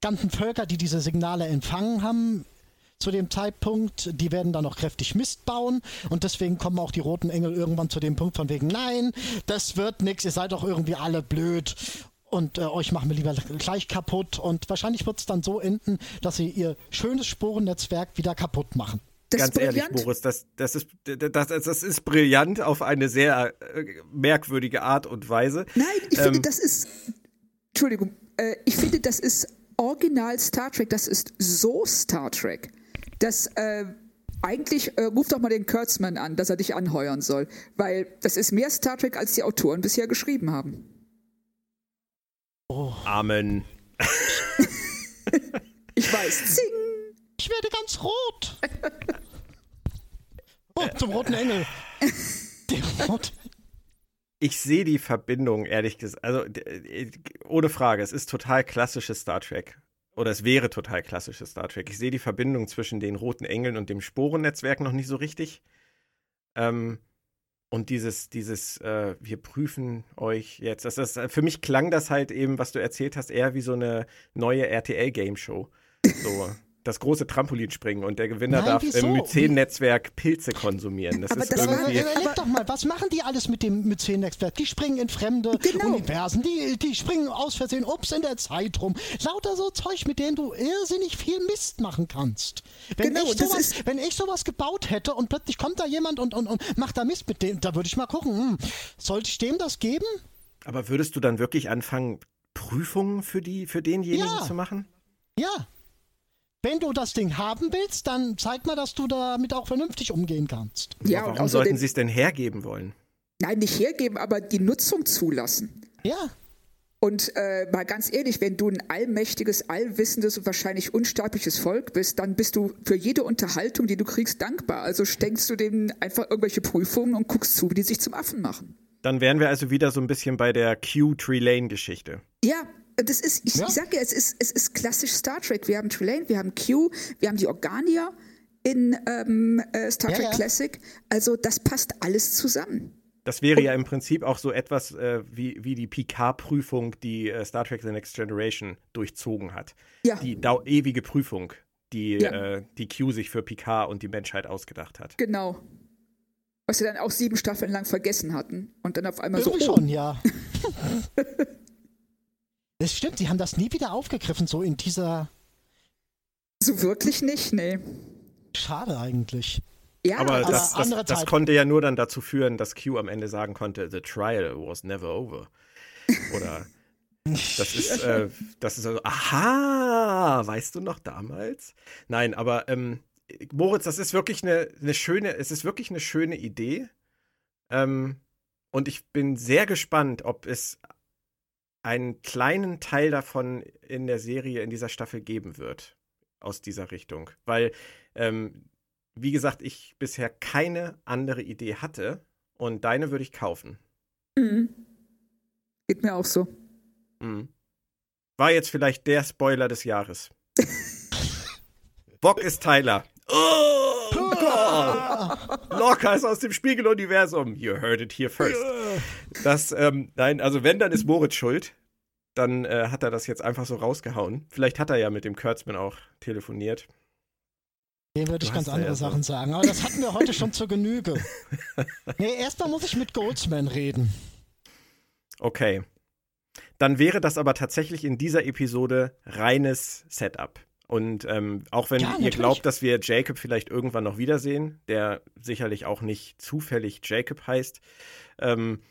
ganzen Völker, die diese Signale empfangen haben, zu dem Zeitpunkt, die werden dann noch kräftig Mist bauen und deswegen kommen auch die roten Engel irgendwann zu dem Punkt von wegen, nein, das wird nichts, ihr seid doch irgendwie alle blöd und äh, euch machen wir lieber gleich kaputt und wahrscheinlich wird es dann so enden, dass sie ihr schönes Sporennetzwerk wieder kaputt machen. Das Ganz ehrlich, Boris, das, das, ist, das, das ist brillant auf eine sehr äh, merkwürdige Art und Weise. Nein, ich ähm, finde, das ist. Entschuldigung, äh, ich finde, das ist original Star Trek. Das ist so Star Trek. Das. Äh, eigentlich äh, ruf doch mal den Kurtzman an, dass er dich anheuern soll, weil das ist mehr Star Trek, als die Autoren bisher geschrieben haben. Oh. Amen. <laughs> ich weiß. Zing. Ich werde ganz rot. <laughs> Oh, zum roten Engel. Der rote <laughs> ich sehe die Verbindung, ehrlich gesagt. Also, ohne Frage, es ist total klassisches Star Trek. Oder es wäre total klassisches Star Trek. Ich sehe die Verbindung zwischen den roten Engeln und dem Sporennetzwerk noch nicht so richtig. Ähm, und dieses, dieses, äh, wir prüfen euch jetzt. Das, das, für mich klang das halt eben, was du erzählt hast, eher wie so eine neue RTL-Game-Show. So <laughs> das große Trampolinspringen und der Gewinner Nein, darf wieso? im Myzen-Netzwerk Pilze konsumieren. Das aber ist das irgendwie. Aber, überleg doch mal, was machen die alles mit dem Myzen-Netzwerk? Die springen in fremde genau. Universen, die, die springen aus Versehen ups in der Zeit rum. Lauter so Zeug, mit denen du irrsinnig viel Mist machen kannst. Wenn, genau, ich, sowas, wenn ich sowas gebaut hätte und plötzlich kommt da jemand und, und, und macht da Mist mit dem, da würde ich mal gucken, hm, sollte ich dem das geben? Aber würdest du dann wirklich anfangen, Prüfungen für, die, für denjenigen ja. zu machen? Ja, wenn du das Ding haben willst, dann zeig mal, dass du damit auch vernünftig umgehen kannst. Ja, warum sollten sie es denn hergeben wollen? Nein, nicht hergeben, aber die Nutzung zulassen. Ja. Und äh, mal ganz ehrlich, wenn du ein allmächtiges, allwissendes und wahrscheinlich unsterbliches Volk bist, dann bist du für jede Unterhaltung, die du kriegst, dankbar. Also steckst du denen einfach irgendwelche Prüfungen und guckst zu, wie die sich zum Affen machen. Dann wären wir also wieder so ein bisschen bei der Q-Tree-Lane-Geschichte. Ja, das ist, ich, ja. ich sage ja, es ist, es ist klassisch Star Trek. Wir haben Trelane, wir haben Q, wir haben die Organier in ähm, äh, Star Trek ja, ja. Classic. Also das passt alles zusammen. Das wäre ja im Prinzip auch so etwas äh, wie, wie die Picard-Prüfung, die äh, Star Trek The Next Generation durchzogen hat. Ja. Die ewige Prüfung, die, ja. äh, die Q sich für Picard und die Menschheit ausgedacht hat. Genau. Was sie dann auch sieben Staffeln lang vergessen hatten und dann auf einmal Irgendwie so. Oh. schon, ja. <laughs> Das stimmt, sie haben das nie wieder aufgegriffen, so in dieser. So wirklich nicht, nee. Schade eigentlich. Ja, aber, aber das, das, das, konnte ja nur dann dazu führen, dass Q am Ende sagen konnte, the trial was never over. Oder <laughs> das ist, äh, das ist so, aha, weißt du noch damals? Nein, aber ähm, Moritz, das ist wirklich eine, eine schöne, es ist wirklich eine schöne Idee. Ähm, und ich bin sehr gespannt, ob es einen kleinen Teil davon in der Serie, in dieser Staffel geben wird. Aus dieser Richtung. Weil, ähm, wie gesagt, ich bisher keine andere Idee hatte und deine würde ich kaufen. Mhm. Geht mir auch so. Mhm. War jetzt vielleicht der Spoiler des Jahres. <laughs> Bock ist Tyler. Oh Gott! Lorca ist aus dem Spiegeluniversum. You heard it here first. Das, ähm, nein, also wenn, dann ist Moritz schuld. Dann äh, hat er das jetzt einfach so rausgehauen. Vielleicht hat er ja mit dem Kurtzman auch telefoniert. Dem würde ich ganz andere ja Sachen so. sagen. Aber das hatten wir heute schon zur Genüge. <laughs> Nee, erstmal muss ich mit Goldsman reden. Okay. Dann wäre das aber tatsächlich in dieser Episode reines Setup. Und ähm, auch wenn ja, ihr glaubt, dass wir Jacob vielleicht irgendwann noch wiedersehen, der sicherlich auch nicht zufällig Jacob heißt, ähm,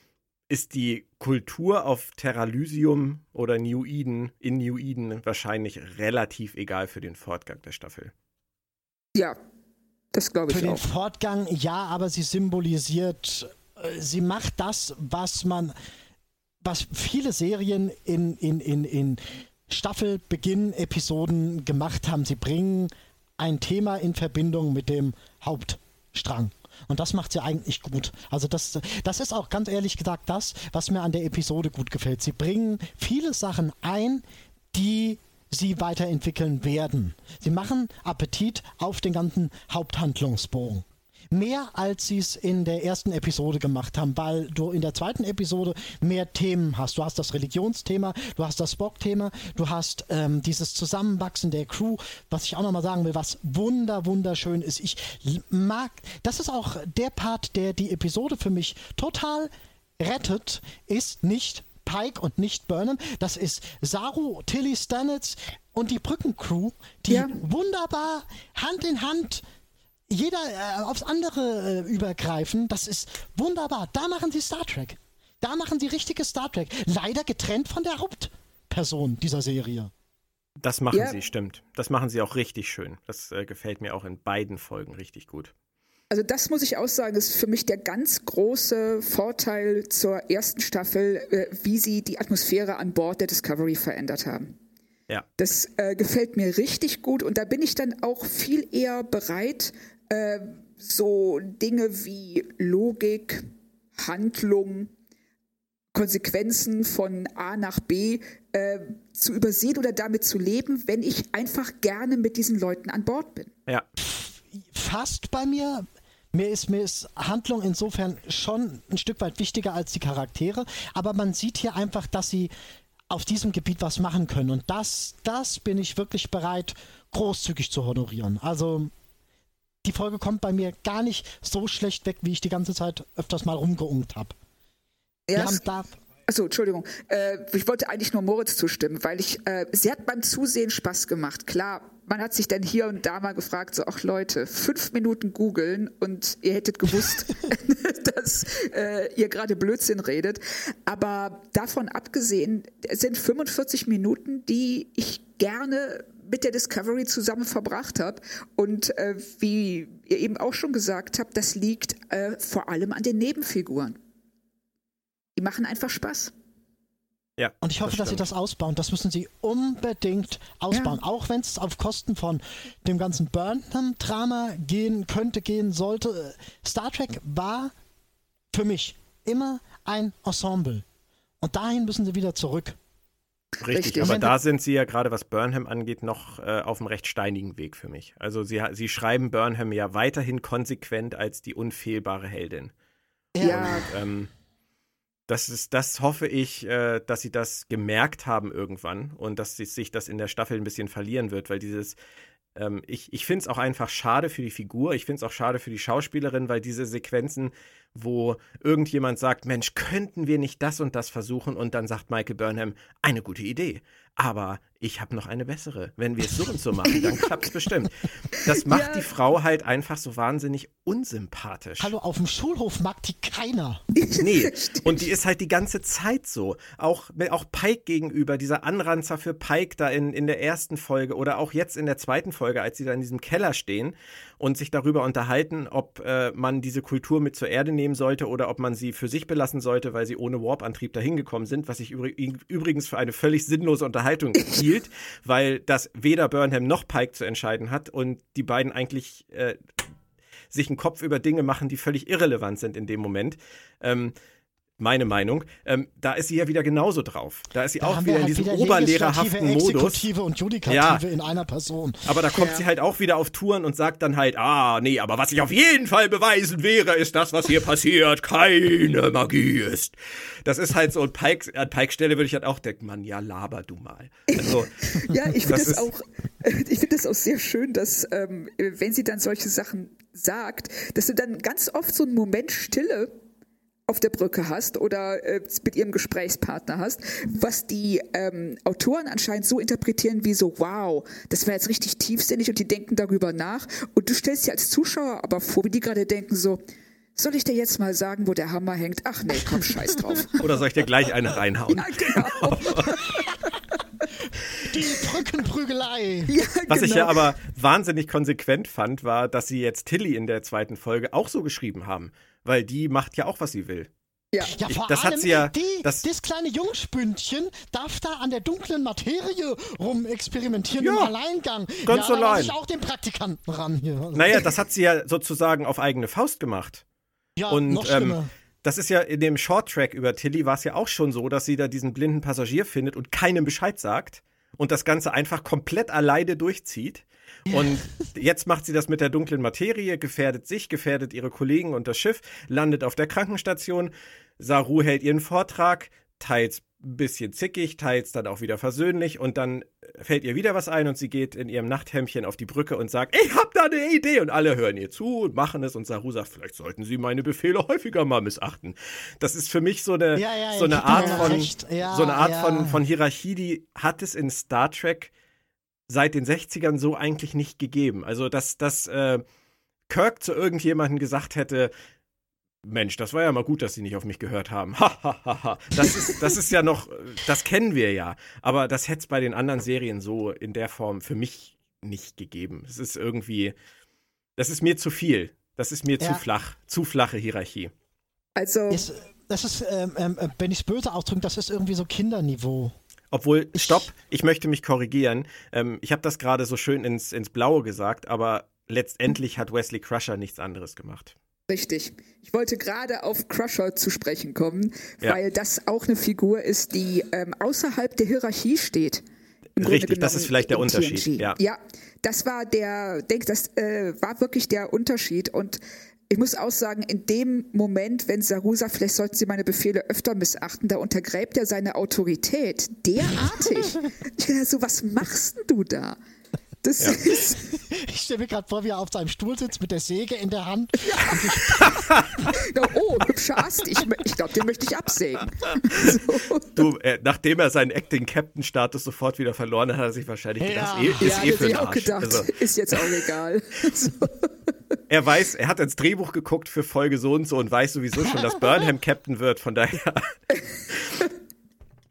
ist die Kultur auf Terralysium oder New Eden in New Eden wahrscheinlich relativ egal für den Fortgang der Staffel. Ja, das glaube ich Für auch. den Fortgang ja, aber sie symbolisiert, äh, sie macht das, was man, was viele Serien in, in, in, in Staffelbeginn-Episoden gemacht haben. Sie bringen ein Thema in Verbindung mit dem Hauptstrang. Und das macht sie eigentlich gut. Also das, das ist auch ganz ehrlich gesagt das, was mir an der Episode gut gefällt. Sie bringen viele Sachen ein, die sie weiterentwickeln werden. Sie machen Appetit auf den ganzen Haupthandlungsbogen. Mehr als sie es in der ersten Episode gemacht haben, weil du in der zweiten Episode mehr Themen hast. Du hast das Religionsthema, du hast das Spock-Thema, du hast ähm, dieses Zusammenwachsen der Crew, was ich auch nochmal sagen will, was wunder, wunderschön ist. Ich mag, das ist auch der Part, der die Episode für mich total rettet, ist nicht Pike und nicht Burnham. Das ist Saru, Tilly Stanitz und die Brückencrew, die ja. wunderbar Hand in Hand jeder äh, aufs andere äh, übergreifen. Das ist wunderbar. Da machen sie Star Trek. Da machen sie richtige Star Trek. Leider getrennt von der Hauptperson dieser Serie. Das machen ja. sie, stimmt. Das machen sie auch richtig schön. Das äh, gefällt mir auch in beiden Folgen richtig gut. Also das muss ich auch sagen, ist für mich der ganz große Vorteil zur ersten Staffel, äh, wie sie die Atmosphäre an Bord der Discovery verändert haben. Ja. Das äh, gefällt mir richtig gut und da bin ich dann auch viel eher bereit, äh, so Dinge wie Logik, Handlung, Konsequenzen von A nach B äh, zu übersehen oder damit zu leben, wenn ich einfach gerne mit diesen Leuten an Bord bin. Ja. Fast bei mir mir ist, mir ist Handlung insofern schon ein Stück weit wichtiger als die Charaktere, aber man sieht hier einfach, dass sie auf diesem Gebiet was machen können. Und das, das bin ich wirklich bereit, großzügig zu honorieren. Also die Folge kommt bei mir gar nicht so schlecht weg, wie ich die ganze Zeit öfters mal rumgeungt habe. Haben da Achso, Entschuldigung. Äh, ich wollte eigentlich nur Moritz zustimmen, weil ich, äh, sie hat beim Zusehen Spaß gemacht. Klar, man hat sich dann hier und da mal gefragt, so, ach Leute, fünf Minuten googeln und ihr hättet gewusst, <laughs> <laughs> dass äh, ihr gerade Blödsinn redet. Aber davon abgesehen, es sind 45 Minuten, die ich gerne mit der Discovery zusammen verbracht habe. Und äh, wie ihr eben auch schon gesagt habt, das liegt äh, vor allem an den Nebenfiguren. Die machen einfach Spaß. Ja, und ich hoffe, das dass sie das ausbauen. Das müssen sie unbedingt ausbauen. Ja. Auch wenn es auf Kosten von dem ganzen Burnham-Drama gehen könnte, gehen sollte. Star Trek war für mich immer ein Ensemble. Und dahin müssen sie wieder zurück. Richtig, Richtig. aber da sind sie ja gerade, was Burnham angeht, noch äh, auf einem recht steinigen Weg für mich. Also sie, sie schreiben Burnham ja weiterhin konsequent als die unfehlbare Heldin. Ja. Und, ähm, das ist, das hoffe ich, äh, dass sie das gemerkt haben irgendwann und dass sich das in der Staffel ein bisschen verlieren wird, weil dieses, ähm, ich, ich finde es auch einfach schade für die Figur, ich finde es auch schade für die Schauspielerin, weil diese Sequenzen, wo irgendjemand sagt, Mensch, könnten wir nicht das und das versuchen? Und dann sagt Michael Burnham, eine gute Idee aber ich habe noch eine bessere. Wenn wir es so und so machen, dann <laughs> klappt es bestimmt. Das macht ja. die Frau halt einfach so wahnsinnig unsympathisch. Hallo, auf dem Schulhof mag die keiner. Nee, <laughs> und die ist halt die ganze Zeit so. Auch, auch Pike gegenüber, dieser Anranzer für Pike da in, in der ersten Folge oder auch jetzt in der zweiten Folge, als sie da in diesem Keller stehen und sich darüber unterhalten, ob äh, man diese Kultur mit zur Erde nehmen sollte oder ob man sie für sich belassen sollte, weil sie ohne Warp-Antrieb dahin gekommen sind, was ich übrigens für eine völlig sinnlose Unterhaltung hielt, <laughs> weil das weder Burnham noch Pike zu entscheiden hat und die beiden eigentlich äh, sich einen Kopf über Dinge machen, die völlig irrelevant sind in dem Moment. Ähm, meine Meinung. Ähm, da ist sie ja wieder genauso drauf. Da ist sie da auch wieder in halt diesem wieder oberlehrerhaften Modus. Exekutive und Judikative ja. in einer Person. Aber da kommt ja. sie halt auch wieder auf Touren und sagt dann halt, ah, nee, aber was ich auf jeden Fall beweisen wäre, ist das, was hier passiert, keine Magie ist. Das ist halt so, und Pike, an Pikes Stelle würde ich halt auch denken, Mann, ja, laber du mal. Also, <laughs> ja, ich finde das, das auch, ich finde das auch sehr schön, dass, ähm, wenn sie dann solche Sachen sagt, dass du dann ganz oft so einen Moment Stille auf der Brücke hast oder äh, mit ihrem Gesprächspartner hast, was die ähm, Autoren anscheinend so interpretieren wie so, wow, das war jetzt richtig tiefsinnig und die denken darüber nach. Und du stellst dir als Zuschauer aber vor, wie die gerade denken so, soll ich dir jetzt mal sagen, wo der Hammer hängt? Ach nee, komm, scheiß drauf. <laughs> Oder soll ich dir gleich eine reinhauen? Ja, genau. <laughs> Die Brückenprügelei. <laughs> Ja, Was genau. ich ja aber wahnsinnig konsequent fand, war, dass sie jetzt Tilly in der zweiten Folge auch so geschrieben haben weil die macht ja auch, was sie will. Ja, ja vor das allem hat sie ja, die, das, das kleine Jungspündchen darf da an der dunklen Materie rumexperimentieren ja, im Alleingang. Ganz ja, allein. ich auch den Praktikanten ran hier. Naja, das hat sie ja sozusagen auf eigene Faust gemacht. Ja, Und, noch schlimmer. Ähm, das ist ja in dem Short Track über Tilly war es ja auch schon so, dass sie da diesen blinden Passagier findet und keinem Bescheid sagt und das Ganze einfach komplett alleine durchzieht. Und <laughs> jetzt macht sie das mit der dunklen Materie, gefährdet sich, gefährdet ihre Kollegen und das Schiff, landet auf der Krankenstation. Saru hält ihren Vortrag, teils bisschen zickig, teils dann auch wieder versöhnlich und dann fällt ihr wieder was ein und sie geht in ihrem Nachthemdchen auf die Brücke und sagt, ich hab da eine Idee und alle hören ihr zu und machen es und Saru sagt, vielleicht sollten sie meine Befehle häufiger mal missachten. Das ist für mich so eine, Ja, ja, so eine Art von. Ja, so eine Art von, von Hierarchie, die hat es in Star Trek seit den 60ern so eigentlich nicht gegeben. Also, dass, dass äh, Kirk zu irgendjemandem gesagt hätte, Mensch, das war ja mal gut, dass sie nicht auf mich gehört haben. Ha, ha, ha, ha. Das ist, das ist ja noch, das kennen wir ja. Aber das hätte es bei den anderen Serien so in der Form für mich nicht gegeben. Es ist irgendwie, das ist mir zu viel. Das ist mir zu Ja. flach, zu flache Hierarchie. Also, Ist, das ist, ähm, ähm, äh, wenn ich es böse ausdrücke, das ist irgendwie so Kinderniveau. Obwohl, stopp, ich möchte mich korrigieren. Ähm, ich habe das gerade so schön ins, ins Blaue gesagt, aber letztendlich hat Wesley Crusher nichts anderes gemacht. Richtig. Ich wollte gerade auf Crusher zu sprechen kommen, Ja. weil das auch eine Figur ist, die ähm, außerhalb der Hierarchie steht. Richtig, das ist vielleicht der Unterschied, ja. ja, das war der, denk, das äh, war wirklich der Unterschied und ich muss auch sagen, in dem Moment, wenn Saru sagt, vielleicht sollten Sie meine Befehle öfter missachten, da untergräbt er seine Autorität derartig. <laughs> ich dachte so, was machst denn du da? Das ist, <laughs> Ich stelle mir gerade vor, wie er auf seinem Stuhl sitzt mit der Säge in der Hand. Ja, <laughs> oh, hübscher Ast. Ich, ich glaube, den möchte ich absägen. <laughs> So. Du, äh, nachdem er seinen Acting-Captain-Status sofort wieder verloren hat, hat er sich wahrscheinlich gedacht, Ja. ist eh, ist ja, eh das für den Arsch. gedacht. Also, Ist jetzt auch egal. So. er weiß, er hat ins Drehbuch geguckt für Folge so und so und weiß sowieso schon, dass Burnham Captain wird, von daher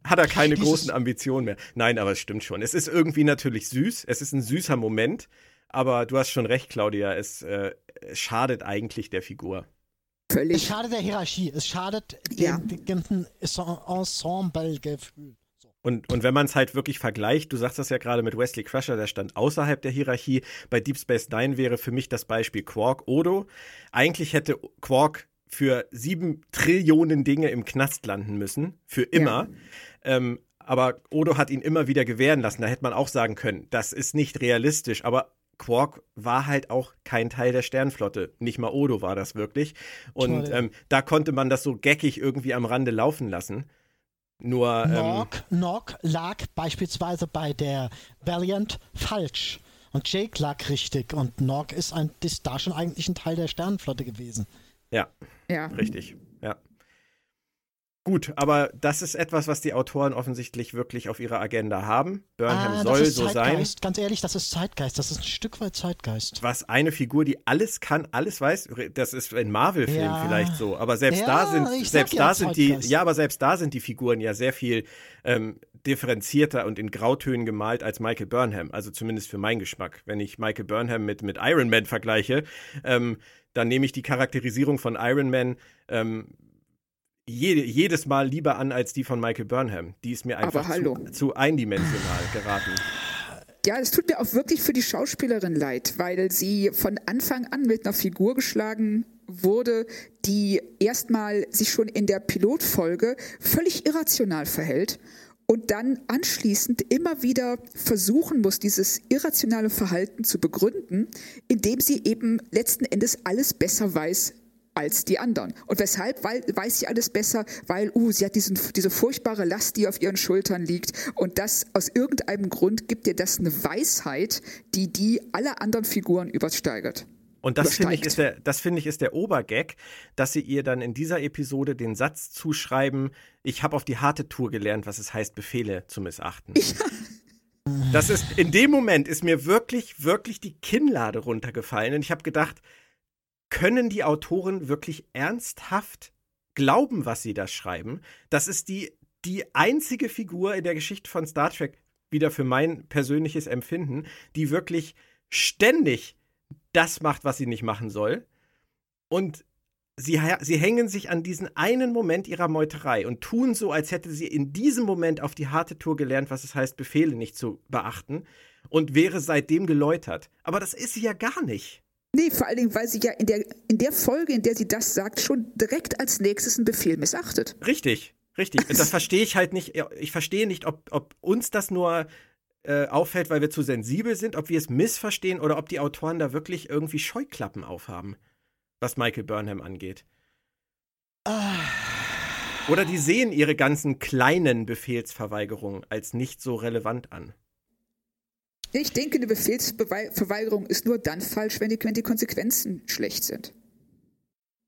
hat er keine Dieses- großen Ambitionen mehr. Nein, aber es stimmt schon. Es ist irgendwie natürlich süß, es ist ein süßer Moment, aber du hast schon recht, Claudia, es, äh, es schadet eigentlich der Figur. Es Völlig. schadet der Hierarchie, es schadet Ja. dem, dem ganzen Ensemble-Gefühl. Und, und wenn man es halt wirklich vergleicht, du sagst das ja gerade mit Wesley Crusher, der stand außerhalb der Hierarchie. Bei Deep Space Nine wäre für mich das Beispiel Quark Odo. Eigentlich hätte Quark für sieben Trillionen Dinge im Knast landen müssen, für immer. Ähm, aber Odo hat ihn immer wieder gewähren lassen. Da hätte man auch sagen können, das ist nicht realistisch. Aber Quark war halt auch kein Teil der Sternflotte. Nicht mal Odo war das wirklich. Und ähm, da konnte man das so geckig irgendwie am Rande laufen lassen. Nur ähm, Nog, Nog lag beispielsweise bei der Valiant falsch. Und Jake lag richtig. Und Nog ist, ein, ist da schon eigentlich ein Teil der Sternenflotte gewesen. ja, Ja. Richtig. Gut, aber das ist etwas, was die Autoren offensichtlich wirklich auf ihrer Agenda haben. Burnham Ah, soll das ist so sein. Zeitgeist. Ganz ehrlich, das ist Zeitgeist. Das ist ein Stück weit Zeitgeist. Was eine Figur, die alles kann, alles weiß, das ist in Marvel-Filmen Ja. vielleicht so, aber selbst Ja, da sind, selbst ja da sind die, ja, aber selbst da sind die Figuren ja sehr viel ähm, differenzierter und in Grautönen gemalt als Michael Burnham. Also zumindest für meinen Geschmack. Wenn ich Michael Burnham mit, mit Iron Man vergleiche, ähm, dann nehme ich die Charakterisierung von Iron Man ähm, jede, jedes Mal lieber an als die von Michael Burnham. Die ist mir einfach zu, zu eindimensional geraten. Ja, es tut mir auch wirklich für die Schauspielerin leid, weil sie von Anfang an mit einer Figur geschlagen wurde, die erstmal sich schon in der Pilotfolge völlig irrational verhält und dann anschließend immer wieder versuchen muss, dieses irrationale Verhalten zu begründen, indem sie eben letzten Endes alles besser weiß als die anderen. Und weshalb? Weil weiß sie alles besser, weil uh, sie hat diesen, diese furchtbare Last, die auf ihren Schultern liegt. Und das aus irgendeinem Grund gibt ihr das eine Weisheit, die die alle anderen Figuren übersteigert. Und das finde ich, ist der, das finde ich ist der Obergag, dass sie ihr dann in dieser Episode den Satz zuschreiben, ich habe auf die harte Tour gelernt, was es heißt, Befehle zu missachten. Das ist, in dem Moment ist mir wirklich, wirklich die Kinnlade runtergefallen und ich habe gedacht, können die Autoren wirklich ernsthaft glauben, was sie da schreiben? Das ist die, die einzige Figur in der Geschichte von Star Trek, wieder für mein persönliches Empfinden, die wirklich ständig das macht, was sie nicht machen soll. Und sie, sie hängen sich an diesen einen Moment ihrer Meuterei und tun so, als hätte sie in diesem Moment auf die harte Tour gelernt, was es heißt, Befehle nicht zu beachten und wäre seitdem geläutert. Aber das ist sie ja gar nicht. Nee, vor allen Dingen, weil sie ja in der, in der Folge, in der sie das sagt, schon direkt als nächstes einen Befehl missachtet. Richtig, richtig. <laughs> Das verstehe ich halt nicht. Ich verstehe nicht, ob, ob uns das nur äh, auffällt, weil wir zu sensibel sind, ob wir es missverstehen oder ob die Autoren da wirklich irgendwie Scheuklappen aufhaben, was Michael Burnham angeht. Ah. Oder die sehen ihre ganzen kleinen Befehlsverweigerungen als nicht so relevant an. Ich denke, eine Befehlsverweigerung ist nur dann falsch, wenn die, wenn die Konsequenzen schlecht sind.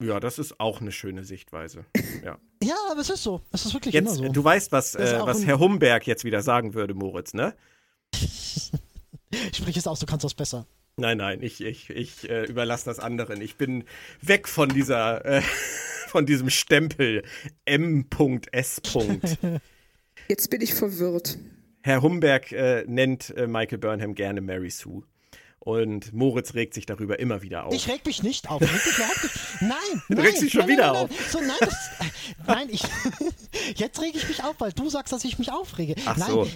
Ja, das ist auch eine schöne Sichtweise. <laughs> Ja, ja aber es ist so. Es ist wirklich jetzt, immer so. Du weißt, was, äh, was Herr Humberg jetzt wieder sagen würde, Moritz, ne? Sprich es aus, du kannst das besser. Nein, nein, ich, ich, ich äh, überlasse das anderen. Ich bin weg von dieser, äh, <laughs> von diesem Stempel M.S. <laughs> Jetzt bin ich verwirrt. Herr Humberg äh, nennt äh, Michael Burnham gerne Mary Sue. Und Moritz regt sich darüber immer wieder auf. Ich reg mich nicht auf. Ich reg mich überhaupt nicht. Nein, <laughs> du nein. regst dich schon nein, wieder nein, auf. So, nein, das, nein, ich. <laughs> Jetzt rege ich mich auf, weil du sagst, dass ich mich aufrege. Ach nein, so.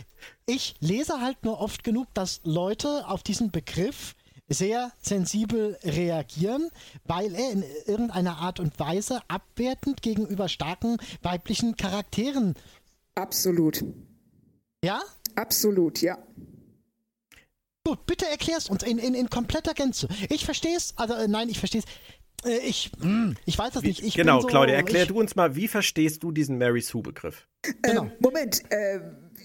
ich lese halt nur oft genug, dass Leute auf diesen Begriff sehr sensibel reagieren, weil er in irgendeiner Art und Weise abwertend gegenüber starken weiblichen Charakteren. Absolut. Ja? Absolut, ja. Gut, bitte erklär's uns in, in, in kompletter Gänze. Ich verstehe es, also äh, nein, ich verstehe es. Äh, ich, mh, ich weiß es nicht. Ich genau, so, Claudia, erklär ich, du uns mal, wie verstehst du diesen Mary Sue-Begriff? Genau. Ähm, Moment, äh,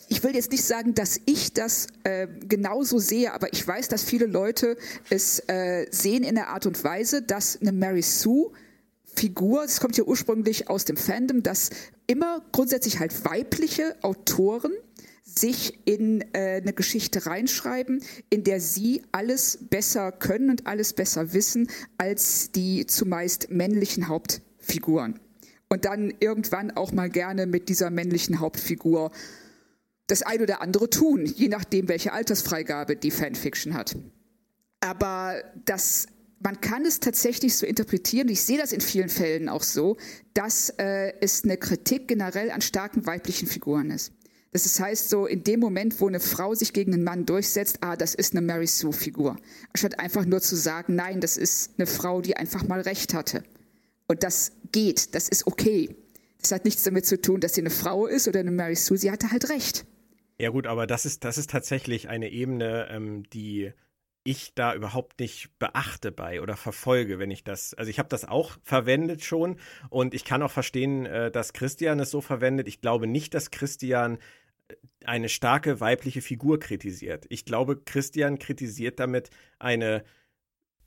ich will jetzt nicht sagen, dass ich das äh, genauso sehe, aber ich weiß, dass viele Leute es äh, sehen in der Art und Weise, dass eine Mary Sue Figur, das kommt ja ursprünglich aus dem Fandom, dass immer grundsätzlich halt weibliche Autoren sich in äh, eine Geschichte reinschreiben, in der sie alles besser können und alles besser wissen als die zumeist männlichen Hauptfiguren. Und dann irgendwann auch mal gerne mit dieser männlichen Hauptfigur das ein oder andere tun, je nachdem, welche Altersfreigabe die Fanfiction hat. Aber das man kann es tatsächlich so interpretieren, ich sehe das in vielen Fällen auch so, dass äh, es eine Kritik generell an starken weiblichen Figuren ist. Das heißt so, in dem Moment, wo eine Frau sich gegen einen Mann durchsetzt, ah, das ist eine Mary Sue-Figur. Anstatt einfach nur zu sagen, nein, das ist eine Frau, die einfach mal Recht hatte. Und das geht, das ist okay. Das hat nichts damit zu tun, dass sie eine Frau ist oder eine Mary Sue, sie hatte halt Recht. Ja gut, aber das ist, das ist tatsächlich eine Ebene, ähm, die ich da überhaupt nicht beachte bei oder verfolge, wenn ich das. Also ich habe das auch verwendet schon und ich kann auch verstehen, äh, dass Christian es so verwendet. Ich glaube nicht, dass Christian eine starke weibliche Figur kritisiert. Ich glaube, Christian kritisiert damit eine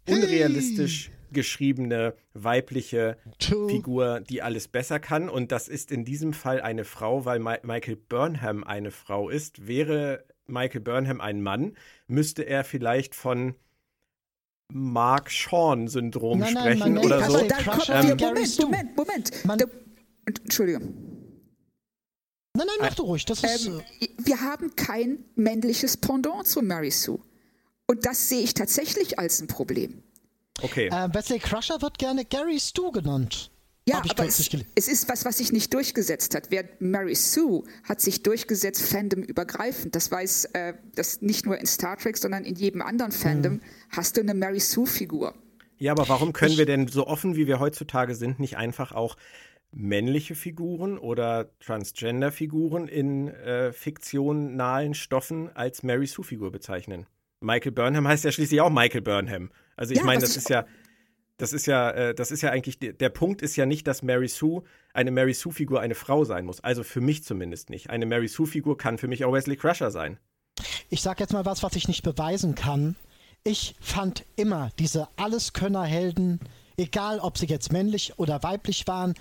unrealistisch hey. geschriebene weibliche True. Figur, die alles besser kann. Und das ist in diesem Fall eine Frau, weil Ma Michael Burnham eine Frau ist. Wäre Michael Burnham ein Mann, müsste er vielleicht von Mark Sean Syndrom nein, nein, sprechen oder so. Ähm, Moment, Moment, Moment. Man, da, Entschuldigung. Nein, nein, mach du ruhig. Das ist, ähm, wir haben kein männliches Pendant zu Mary Sue. Und das sehe ich tatsächlich als ein Problem. Okay. Äh, Wesley Crusher wird gerne Gary Stu genannt. Ja, aber es, es, ist was, was sich nicht durchgesetzt hat. Während Mary Sue hat sich durchgesetzt, Fandom übergreifend. Das weiß, äh, das nicht nur in Star Trek, sondern in jedem anderen Fandom hm. hast du eine Mary Sue-Figur. Ja, aber warum können ich, wir denn so offen, wie wir heutzutage sind, nicht einfach auch männliche Figuren oder Transgender-Figuren in äh, fiktionalen Stoffen als Mary Sue-Figur bezeichnen? Michael Burnham heißt ja schließlich auch Michael Burnham. Also ich ja, meine, das ist ja das ist ja, äh, das ist ja eigentlich, der Punkt ist ja nicht, dass Mary Sue, eine Mary Sue-Figur eine Frau sein muss. Also für mich zumindest nicht. Eine Mary Sue-Figur kann für mich auch Wesley Crusher sein. Ich sag jetzt mal was, was ich nicht beweisen kann. Ich fand immer diese Alleskönner-Helden, egal ob sie jetzt männlich oder weiblich waren,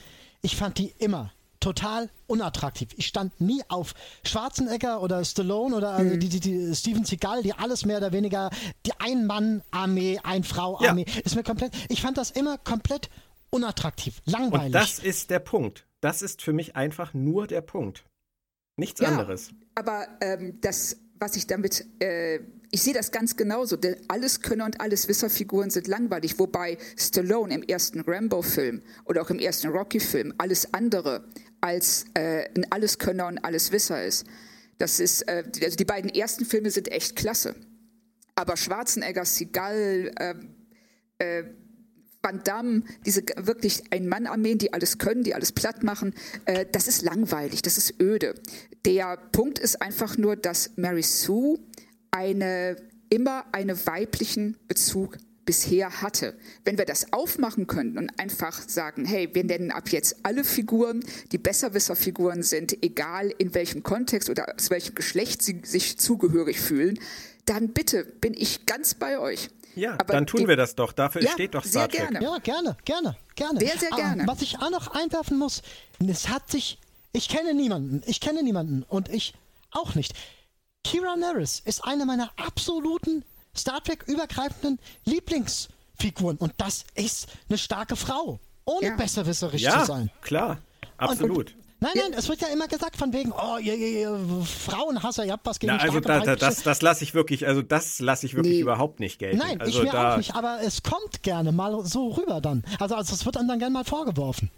ich fand die immer total unattraktiv. Ich stand nie auf Schwarzenegger oder Stallone oder also mhm. die, die, die Steven Seagal, die alles mehr oder weniger die Ein-Mann-Armee, Ein-Frau-Armee. Ja. Ist mir komplett. Ich fand das immer komplett unattraktiv, langweilig. Und das ist der Punkt. Das ist für mich einfach nur der Punkt. Nichts ja, anderes. Aber ähm, das, was ich damit äh, ich sehe das ganz genauso, denn alles Könner und alles Wisser-Figuren sind langweilig, wobei Stallone im ersten Rambo-Film oder auch im ersten Rocky-Film alles andere als äh, ein Alleskönner und Alleswisser ist. Das ist, äh, also die beiden ersten Filme sind echt klasse. Aber Schwarzenegger, Seagal, äh, äh, Van Damme, diese wirklich Ein-Mann-Armeen, die alles können, die alles platt machen, äh, das ist langweilig, das ist öde. Der Punkt ist einfach nur, dass Mary Sue eine, immer einen weiblichen Bezug bisher hatte. Wenn wir das aufmachen könnten und einfach sagen, hey, wir nennen ab jetzt alle Figuren, die Besserwisser-Figuren sind, egal in welchem Kontext oder aus welchem Geschlecht sie sich zugehörig fühlen, dann bitte bin ich ganz bei euch. Ja, Aber dann tun die, wir das doch. Dafür ja, steht doch Star Trek. Gerne. Ja, gerne, gerne, gerne. Sehr, sehr gerne. Aber was ich auch noch einwerfen muss, es hat sich, ich kenne niemanden, ich kenne niemanden und ich auch nicht. Kira Nerys ist eine meiner absoluten Star Trek übergreifenden Lieblingsfiguren und das ist eine starke Frau, ohne ja. besserwisserisch ja, zu sein. klar, absolut. Und, und, Nein, nein, es wird ja immer gesagt von wegen, oh, ihr, ihr, ihr Frauenhasser, ihr habt was gegen Na, also da, da, das, das lasse ich wirklich, also das lasse ich wirklich nee. überhaupt nicht gelten. Nein, also ich mir da, auch nicht, aber es kommt gerne mal so rüber dann. Also, also es wird einem dann gerne mal vorgeworfen.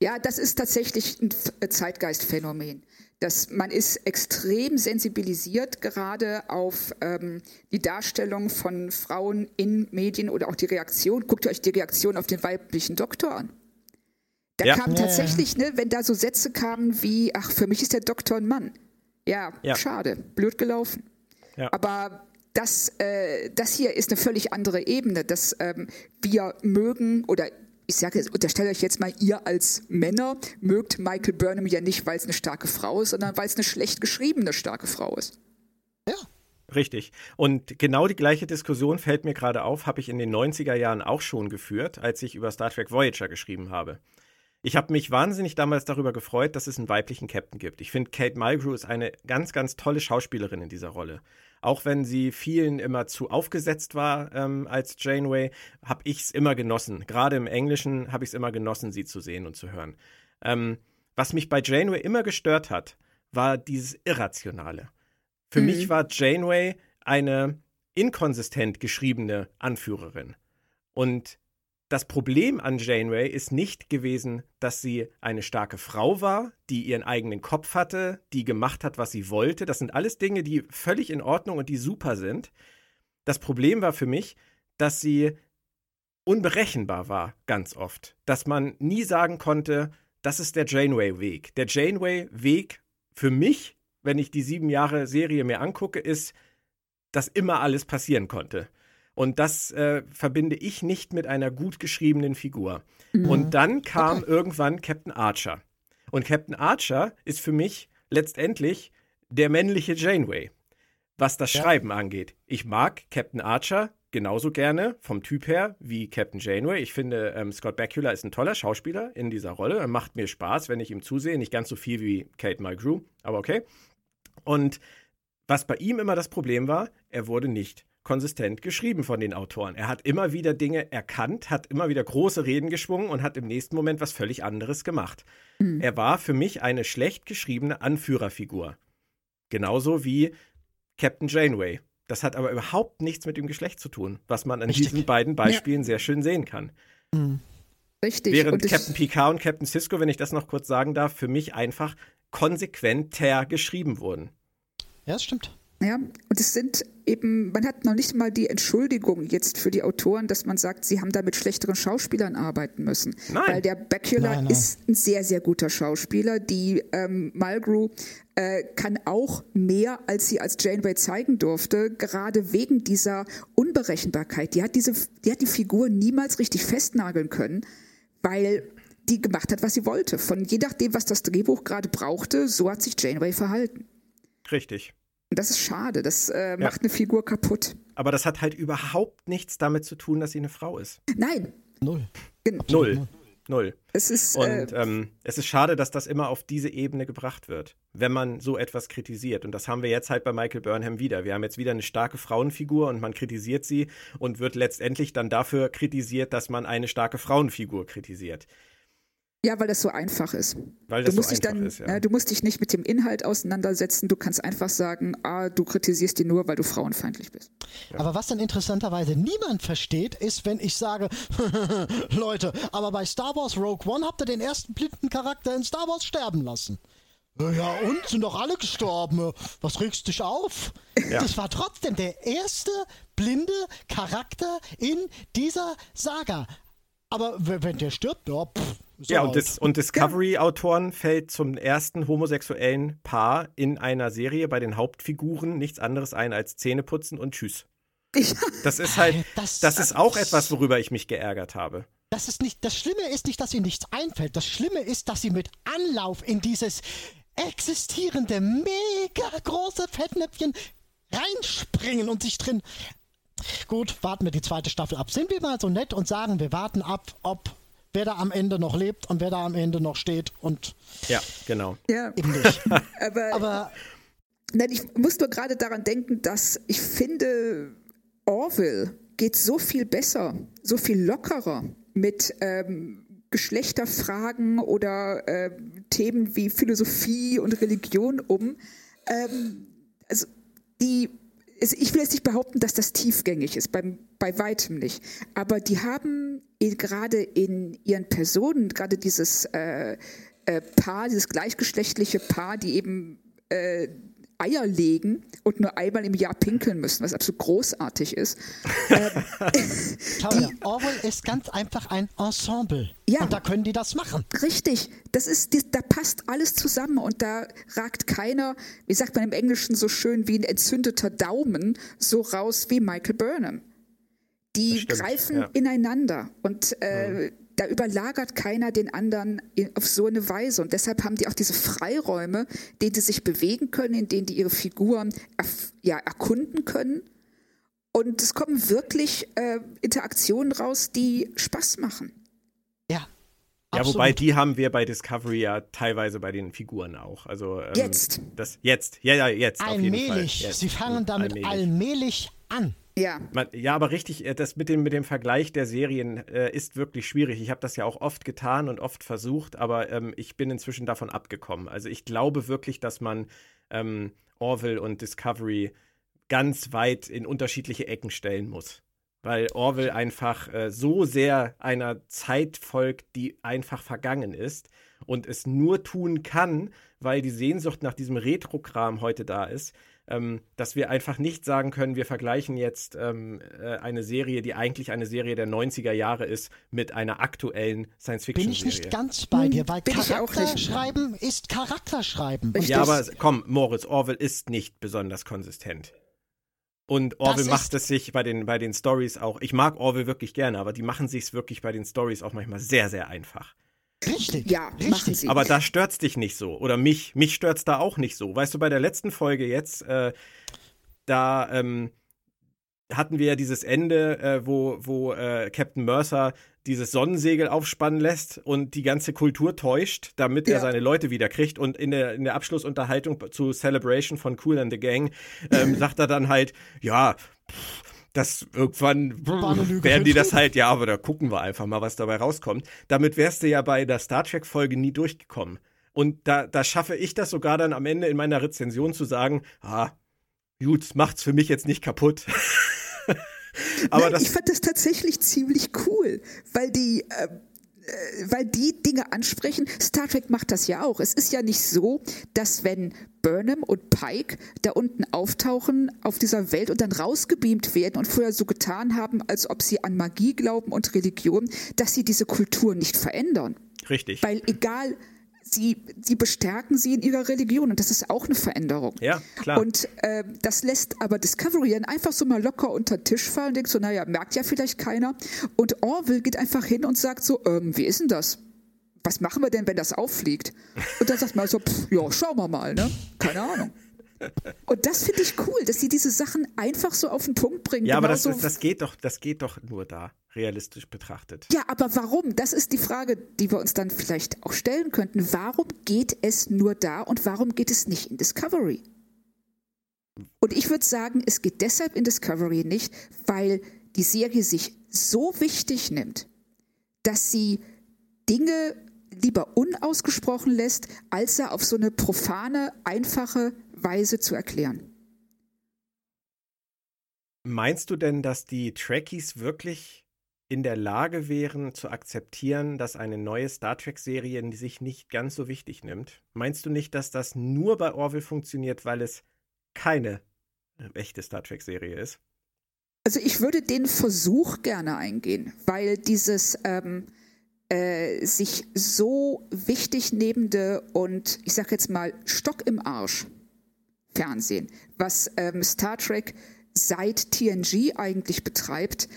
Ja, das ist tatsächlich ein Zeitgeistphänomen. Dass man ist extrem sensibilisiert gerade auf ähm, die Darstellung von Frauen in Medien oder auch die Reaktion. Guckt euch die Reaktion auf den weiblichen Doktor an. Da ja. kam tatsächlich, ne, wenn da so Sätze kamen wie, ach, für mich ist der Doktor ein Mann. Ja, ja. schade, blöd gelaufen. Ja. Aber das, äh, das hier ist eine völlig andere Ebene, dass ähm, wir mögen oder ich sage unterstelle euch jetzt mal, ihr als Männer mögt Michael Burnham ja nicht, weil es eine starke Frau ist, sondern weil es eine schlecht geschriebene starke Frau ist. Ja. Richtig. Und genau die gleiche Diskussion fällt mir gerade auf, habe ich in den 90er Jahren auch schon geführt, als ich über Star Trek Voyager geschrieben habe. Ich habe mich wahnsinnig damals darüber gefreut, dass es einen weiblichen Captain gibt. Ich finde, Kate Mulgrew ist eine ganz, ganz tolle Schauspielerin in dieser Rolle. Auch wenn sie vielen immer zu aufgesetzt war ähm, als Janeway, habe ich es immer genossen. Gerade im Englischen habe ich es immer genossen, sie zu sehen und zu hören. Ähm, was mich bei Janeway immer gestört hat, war dieses Irrationale. Für mhm. mich war Janeway eine inkonsistent geschriebene Anführerin. Und das Problem an Janeway ist nicht gewesen, dass sie eine starke Frau war, die ihren eigenen Kopf hatte, die gemacht hat, was sie wollte. Das sind alles Dinge, die völlig in Ordnung und die super sind. Das Problem war für mich, dass sie unberechenbar war, ganz oft. Dass man nie sagen konnte, das ist der Janeway-Weg. Der Janeway-Weg für mich, wenn ich die sieben Jahre Serie mir angucke, ist, dass immer alles passieren konnte. Und das äh, verbinde ich nicht mit einer gut geschriebenen Figur. Mhm. Und dann kam okay. irgendwann Captain Archer. Und Captain Archer ist für mich letztendlich der männliche Janeway, was das ja. Schreiben angeht. Ich mag Captain Archer genauso gerne vom Typ her wie Captain Janeway. Ich finde, ähm, Scott Bakula ist ein toller Schauspieler in dieser Rolle. Er macht mir Spaß, wenn ich ihm zusehe. Nicht ganz so viel wie Kate Mulgrew, aber okay. Und was bei ihm immer das Problem war, er wurde nicht konsistent geschrieben von den Autoren. Er hat immer wieder Dinge erkannt, hat immer wieder große Reden geschwungen und hat im nächsten Moment was völlig anderes gemacht. Mhm. Er war für mich eine schlecht geschriebene Anführerfigur. Genauso wie Captain Janeway. Das hat aber überhaupt nichts mit dem Geschlecht zu tun, was man an Richtig. diesen beiden Beispielen ja. sehr schön sehen kann. Mhm. Richtig. Während Captain Picard und Captain Cisco, wenn ich das noch kurz sagen darf, für mich einfach konsequenter geschrieben wurden. Ja, das stimmt. Ja, und es sind eben, man hat noch nicht mal die Entschuldigung jetzt für die Autoren, dass man sagt, sie haben da mit schlechteren Schauspielern arbeiten müssen. Nein. Weil der Bakula ist ein sehr, sehr guter Schauspieler. Die ähm, Mulgrew äh, kann auch mehr, als sie als Janeway zeigen durfte, gerade wegen dieser Unberechenbarkeit. Die hat diese, die hat die Figur niemals richtig festnageln können, weil die gemacht hat, was sie wollte. Von je nachdem, was das Drehbuch gerade brauchte, so hat sich Janeway verhalten. Richtig. Und das ist schade, das äh, macht ja. eine Figur kaputt. Aber das hat halt überhaupt nichts damit zu tun, dass sie eine Frau ist. Nein. Null. Null. Null. Es ist, und äh, ähm, es ist schade, dass das immer auf diese Ebene gebracht wird, wenn man so etwas kritisiert. Und das haben wir jetzt halt bei Michael Burnham wieder. Wir haben jetzt wieder eine starke Frauenfigur und man kritisiert sie und wird letztendlich dann dafür kritisiert, dass man eine starke Frauenfigur kritisiert. Ja, weil das so einfach ist. Weil das du musst so dich dann, ist, ja. äh, du musst dich nicht mit dem Inhalt auseinandersetzen. Du kannst einfach sagen, ah, du kritisierst die nur, weil du frauenfeindlich bist. Ja. Aber was dann interessanterweise niemand versteht, ist, wenn ich sage, <laughs> Leute, aber bei Star Wars Rogue One habt ihr den ersten blinden Charakter in Star Wars sterben lassen. Ja, und sind doch alle gestorben. Was regst dich auf? Ja. Das war trotzdem der erste blinde Charakter in dieser Saga. Aber wenn der stirbt, ja, pff, ja, und, Dis und Discovery-Autoren fällt zum ersten homosexuellen Paar in einer Serie bei den Hauptfiguren nichts anderes ein als Zähneputzen und Tschüss. Das ist halt, das, das ist auch etwas, worüber ich mich geärgert habe. Das ist nicht, das Schlimme ist nicht, dass ihnen nichts einfällt. Das Schlimme ist, dass sie mit Anlauf in dieses existierende, mega große Fettnäpfchen reinspringen und sich drin. Gut, warten wir die zweite Staffel ab. Sind wir mal so nett und sagen, wir warten ab, ob wer da am Ende noch lebt und wer da am Ende noch steht und. Ja, genau. Ja. Eben nicht. <laughs> Aber, Aber nein, ich muss nur gerade daran denken, dass ich finde, Orville geht so viel besser, so viel lockerer mit ähm, Geschlechterfragen oder äh, Themen wie Philosophie und Religion um. Ähm, also die, ich will jetzt nicht behaupten, dass das tiefgängig ist, bei, bei weitem nicht. Aber die haben gerade in ihren Personen, gerade dieses äh, äh, Paar, dieses gleichgeschlechtliche Paar, die eben äh, Eier legen und nur einmal im Jahr pinkeln müssen, was absolut großartig ist. ähm, <laughs> die, Orwell ist ganz einfach ein Ensemble. Ja, und da können die das machen. Richtig. Das ist, da passt alles zusammen und da ragt keiner, wie sagt man im Englischen so schön, wie ein entzündeter Daumen so raus wie Michael Burnham. Die stimmt, greifen ja. ineinander und äh, mhm da überlagert keiner den anderen auf so eine Weise. Und deshalb haben die auch diese Freiräume, denen sie sich bewegen können, in denen die ihre Figuren ja, erkunden können. Und es kommen wirklich äh, Interaktionen raus, die Spaß machen. Ja. Ja, wobei die haben wir bei Discovery ja teilweise bei den Figuren auch. Also ähm, jetzt. Das jetzt, ja, ja, jetzt. Allmählich. Sie fangen damit allmählich, allmählich an. Ja. Man, ja, aber richtig, äh, das mit dem, mit dem Vergleich der Serien äh, ist wirklich schwierig. Ich habe das ja auch oft getan und oft versucht, aber ähm, ich bin inzwischen davon abgekommen. Also ich glaube wirklich, dass man ähm, Orville und Discovery ganz weit in unterschiedliche Ecken stellen muss. Weil Orville einfach äh, so sehr einer Zeit folgt, die einfach vergangen ist und es nur tun kann, weil die Sehnsucht nach diesem Retro-Kram heute da ist ähm, dass wir einfach nicht sagen können, wir vergleichen jetzt ähm, äh, eine Serie, die eigentlich eine Serie der 90er Jahre ist, mit einer aktuellen Science-Fiction-Serie. Bin ich nicht ganz bei dir, weil Bin Charakterschreiben ist Charakterschreiben. Ja, aber komm, Moritz, Orwell ist nicht besonders konsistent. Und Orwell macht es sich bei den, bei den Stories auch. Ich mag Orwell wirklich gerne, aber die machen sich es wirklich bei den Stories auch manchmal sehr, sehr einfach. Richtig. Ja, richtig. Sie. Aber da stört's dich nicht so. Oder mich, mich stört's da auch nicht so. Weißt du, bei der letzten Folge jetzt, äh, da ähm, hatten wir ja dieses Ende, äh, wo, wo äh, Captain Mercer dieses Sonnensegel aufspannen lässt und die ganze Kultur täuscht, damit ja. er seine Leute wieder kriegt. Und in der, in der Abschlussunterhaltung zu Celebration von Cool and the Gang ähm, <laughs> sagt er dann halt, ja, pff, das irgendwann werden die das halt, ja, aber da gucken wir einfach mal, was dabei rauskommt. Damit wärst du ja bei der Star Trek-Folge nie durchgekommen. Und da, da schaffe ich das sogar dann am Ende in meiner Rezension zu sagen, ah, gut, macht's für mich jetzt nicht kaputt. <laughs> aber Nein, das ich fand das tatsächlich ziemlich cool, weil die, äh, weil die Dinge ansprechen. Star Trek macht das ja auch. Es ist ja nicht so, dass wenn Burnham und Pike da unten auftauchen auf dieser Welt und dann rausgebeamt werden und vorher so getan haben, als ob sie an Magie glauben und Religion, dass sie diese Kultur nicht verändern. Richtig. Weil egal, sie, sie bestärken sie in ihrer Religion und das ist auch eine Veränderung. Ja, klar. Und äh, das lässt aber Discovery dann einfach so mal locker unter den Tisch fallen und denkt so, naja, merkt ja vielleicht keiner. Und Orville geht einfach hin und sagt so, ähm, wie ist denn das? Was machen wir denn, wenn das auffliegt? Und dann sagt man so, pff, ja, schauen wir mal, ne? Keine Ahnung. Und das finde ich cool, dass sie diese Sachen einfach so auf den Punkt bringen. Ja, aber das, das, geht doch, das geht doch nur da realistisch betrachtet. Ja, aber warum? Das ist die Frage, die wir uns dann vielleicht auch stellen könnten. Warum geht es nur da und warum geht es nicht in Discovery? Und ich würde sagen, es geht deshalb in Discovery nicht, weil die Serie sich so wichtig nimmt, dass sie Dinge lieber unausgesprochen lässt, als er auf so eine profane, einfache Weise zu erklären. Meinst du denn, dass die Trekkies wirklich in der Lage wären zu akzeptieren, dass eine neue Star Trek-Serie sich nicht ganz so wichtig nimmt? Meinst du nicht, dass das nur bei Orville funktioniert, weil es keine echte Star Trek-Serie ist? Also ich würde den Versuch gerne eingehen, weil dieses ähm, äh, sich so wichtig nehmende und ich sag jetzt mal Stock im Arsch Fernsehen, was ähm, Star Trek seit TNG eigentlich betreibt,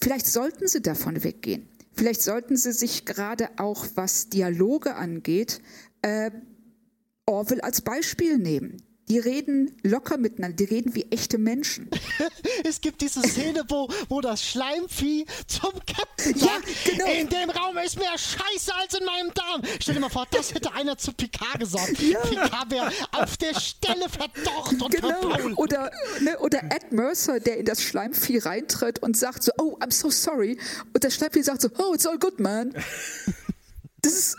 vielleicht sollten sie davon weggehen. Vielleicht sollten sie sich gerade auch, was Dialoge angeht, äh, Orwell als Beispiel nehmen. Die reden locker miteinander, die reden wie echte Menschen. <laughs> es gibt diese Szene, wo, wo das Schleimvieh zum Captain sagt, ja, genau. in dem Raum ist mehr Scheiße als in meinem Darm. Stell dir mal vor, das hätte einer zu Picard gesagt. Ja. Picard wäre auf der Stelle verdorrt und genau. Oder, ne, oder Ed Mercer, der in das Schleimvieh reintritt und sagt so, oh, I'm so sorry. Und das Schleimvieh sagt so, oh, it's all good, man. <laughs> Das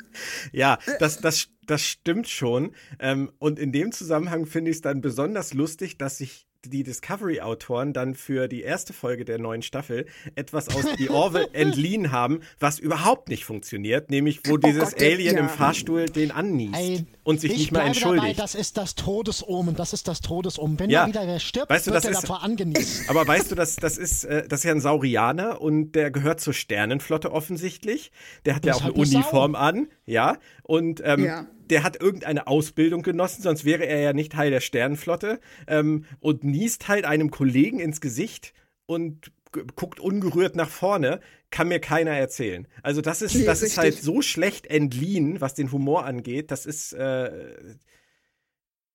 ja, das, das, das stimmt schon. Ähm, und in dem Zusammenhang finde ich es dann besonders lustig, dass sich die Discovery-Autoren dann für die erste Folge der neuen Staffel etwas aus The Orville <laughs> entliehen haben, was überhaupt nicht funktioniert, nämlich wo oh dieses Gott, Alien ja. im Fahrstuhl den anniest Ein, und sich nicht mehr entschuldigt. Dabei, das ist das Todesomen, das ist das Todesomen. Wenn ja. wieder wer stirbt, weißt du, wird er ist, davor angenießt. <laughs> Aber weißt du, das, das, ist, äh, das ist ja ein Saurianer und der gehört zur Sternenflotte offensichtlich. Der hat das ja auch eine Uniform Sau. an, ja, und ähm, ja der hat irgendeine Ausbildung genossen, sonst wäre er ja nicht Teil der Sternenflotte ähm, und niest halt einem Kollegen ins Gesicht und guckt ungerührt nach vorne, kann mir keiner erzählen. Also das ist, nee, das ist halt so schlecht entliehen, was den Humor angeht. Das ist, äh,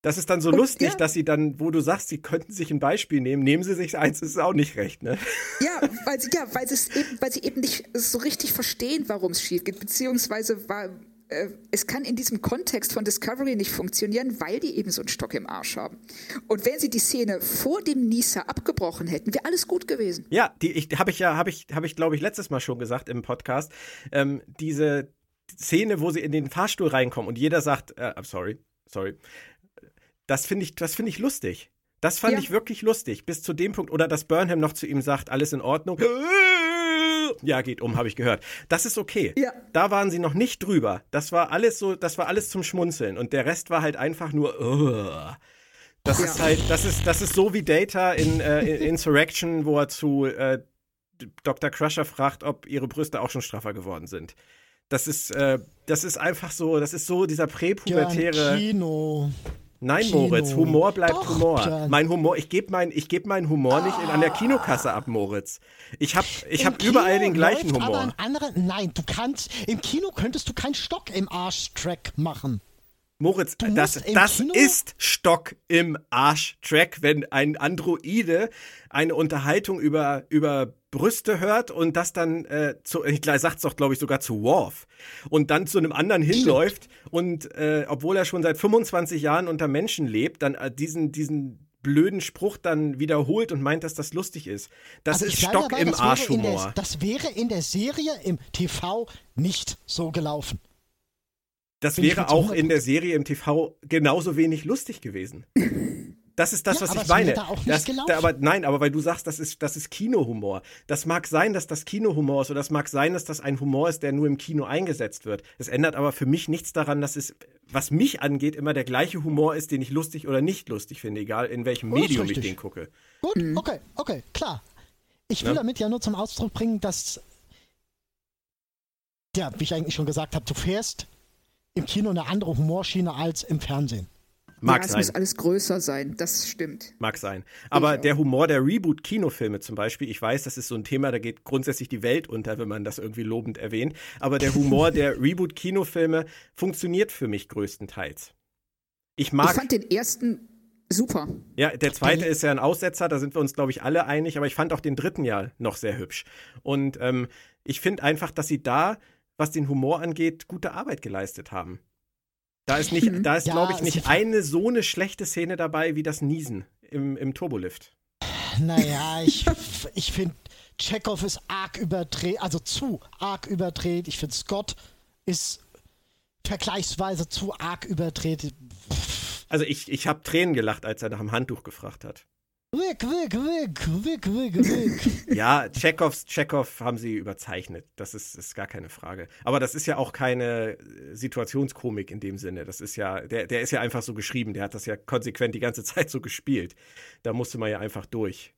das ist dann so und, lustig, ja. dass sie dann, wo du sagst, sie könnten sich ein Beispiel nehmen, nehmen sie sich eins, ist auch nicht recht, ne? Ja, weil sie, ja, weil, eben, weil sie eben nicht so richtig verstehen, warum es schief geht, beziehungsweise war, äh, es kann in diesem Kontext von Discovery nicht funktionieren, weil die eben so einen Stock im Arsch haben. Und wenn sie die Szene vor dem Nisa abgebrochen hätten, wäre alles gut gewesen. Ja, die ich, habe ich ja, habe ich, habe ich, glaube ich, letztes Mal schon gesagt im Podcast. Ähm, diese Szene, wo sie in den Fahrstuhl reinkommen und jeder sagt, äh, sorry, sorry. Das finde ich, das finde ich lustig. Das fand ja. ich wirklich lustig, bis zu dem Punkt, oder dass Burnham noch zu ihm sagt, alles in Ordnung. <laughs> ja, geht um, habe ich gehört. Das ist okay. Ja. Da waren sie noch nicht drüber. Das war alles so, das war alles zum Schmunzeln. Und der Rest war halt einfach nur, uh. Das ja. ist halt, das ist, das ist so wie Data in, äh, in Insurrection, wo er zu äh, Dr. Crusher fragt, ob ihre Brüste auch schon straffer geworden sind. Das ist, äh, das ist einfach so, das ist so dieser präpubertäre. Ja, Kino. Nein, Kino. Moritz, Humor bleibt Doch, Humor. Jan. Mein Humor, ich gebe mein, geb meinen Humor nicht in, an der Kinokasse ab, Moritz. Ich habe ich hab überall den gleichen Humor. Aber andere, nein, du kannst, im Kino könntest du keinen Stock im Arsch-Track machen. Moritz, das, das ist Stock im Arsch-Track, wenn ein Androide eine Unterhaltung über, über Brüste hört und das dann, äh, zu, ich sag's doch, glaube ich, sogar zu Worf und dann zu einem anderen hinläuft und äh, obwohl er schon seit 25 Jahren unter Menschen lebt, dann äh, diesen, diesen blöden Spruch dann wiederholt und meint, dass das lustig ist. Das also ist Stock dabei, im Arschhumor. Das wäre in der Serie im TV nicht so gelaufen. Das Bin wäre auch in der Serie im TV genauso wenig lustig gewesen. <laughs> Das ist das, ja, was ich meine. Da das, da, aber nein, aber weil du sagst, das ist, das ist Kinohumor. Das mag sein, dass das Kinohumor ist, oder das mag sein, dass das ein Humor ist, der nur im Kino eingesetzt wird. Es ändert aber für mich nichts daran, dass es, was mich angeht, immer der gleiche Humor ist, den ich lustig oder nicht lustig finde, egal in welchem oh, Medium ich den gucke. Gut, mhm. okay, okay, klar. Ich will ja? damit ja nur zum Ausdruck bringen, dass ja, wie ich eigentlich schon gesagt habe, du fährst im Kino eine andere Humorschiene als im Fernsehen. Mag ja, sein. es muss alles größer sein, das stimmt. Mag sein. Aber der Humor der Reboot-Kinofilme zum Beispiel, ich weiß, das ist so ein Thema, da geht grundsätzlich die Welt unter, wenn man das irgendwie lobend erwähnt. Aber der Humor der <laughs> Reboot-Kinofilme funktioniert für mich größtenteils. Ich mag. Ich fand den ersten super. Ja, der zweite ist ja ein Aussetzer, da sind wir uns, glaube ich, alle einig, aber ich fand auch den dritten ja noch sehr hübsch. Und ähm, ich finde einfach, dass sie da was den Humor angeht, gute Arbeit geleistet haben. Da ist nicht, mhm. da ist, ja, glaube ich, nicht eine so eine schlechte Szene dabei wie das Niesen im, im Turbolift. Naja, ich, ich finde, Chekhov ist arg überdreht, also zu arg überdreht. Ich finde, Scott ist vergleichsweise zu arg überdreht. Also ich, ich habe Tränen gelacht, als er nach dem Handtuch gefragt hat. Weg, weg, weg, weg, weg, weg. ja, Chekhovs, Chekhov haben sie überzeichnet. Das ist, ist gar keine Frage. Aber das ist ja auch keine äh, Situationskomik in dem Sinne. Das ist ja, der, der ist ja einfach so geschrieben. Der hat das ja konsequent die ganze <laughs> Zeit so gespielt. Da musste man ja einfach durch.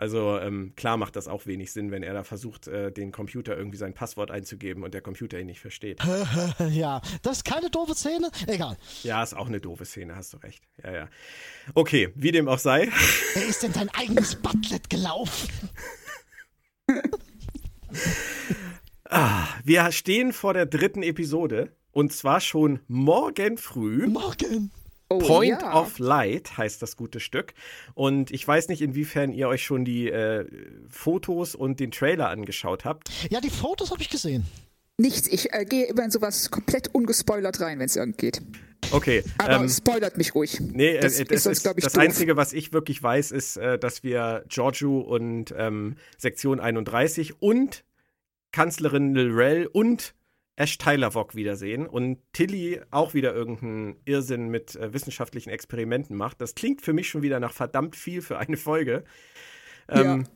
Also ähm, klar macht das auch wenig Sinn, wenn er da versucht, äh, den Computer irgendwie sein Passwort einzugeben und der Computer ihn nicht versteht. <laughs> ja, das ist keine doofe Szene. Egal. Ja, ist auch eine doofe Szene, hast du recht. Ja, ja. Okay, wie dem auch sei. <laughs> Wer ist denn dein eigenes Butlet gelaufen? <laughs> ah, wir stehen vor der dritten Episode und zwar schon morgen früh. Morgen. Oh, Point ja. of Light heißt das gute Stück. Und ich weiß nicht, inwiefern ihr euch schon die äh, Fotos und den Trailer angeschaut habt. Ja, die Fotos habe ich gesehen. Nichts, ich äh, gehe immer in sowas komplett ungespoilert rein, wenn es irgend geht. Okay. Aber ähm, spoilert mich ruhig. Nee, äh, das das, ist ist, ich, das doof. Einzige, was ich wirklich weiß, ist, äh, dass wir Giorgio und ähm, Sektion 31 und Kanzlerin Lorel und Ash Tyler Vogt wiedersehen und Tilly auch wieder irgendeinen Irrsinn mit äh, wissenschaftlichen Experimenten macht. Das klingt für mich schon wieder nach verdammt viel für eine Folge. Ähm,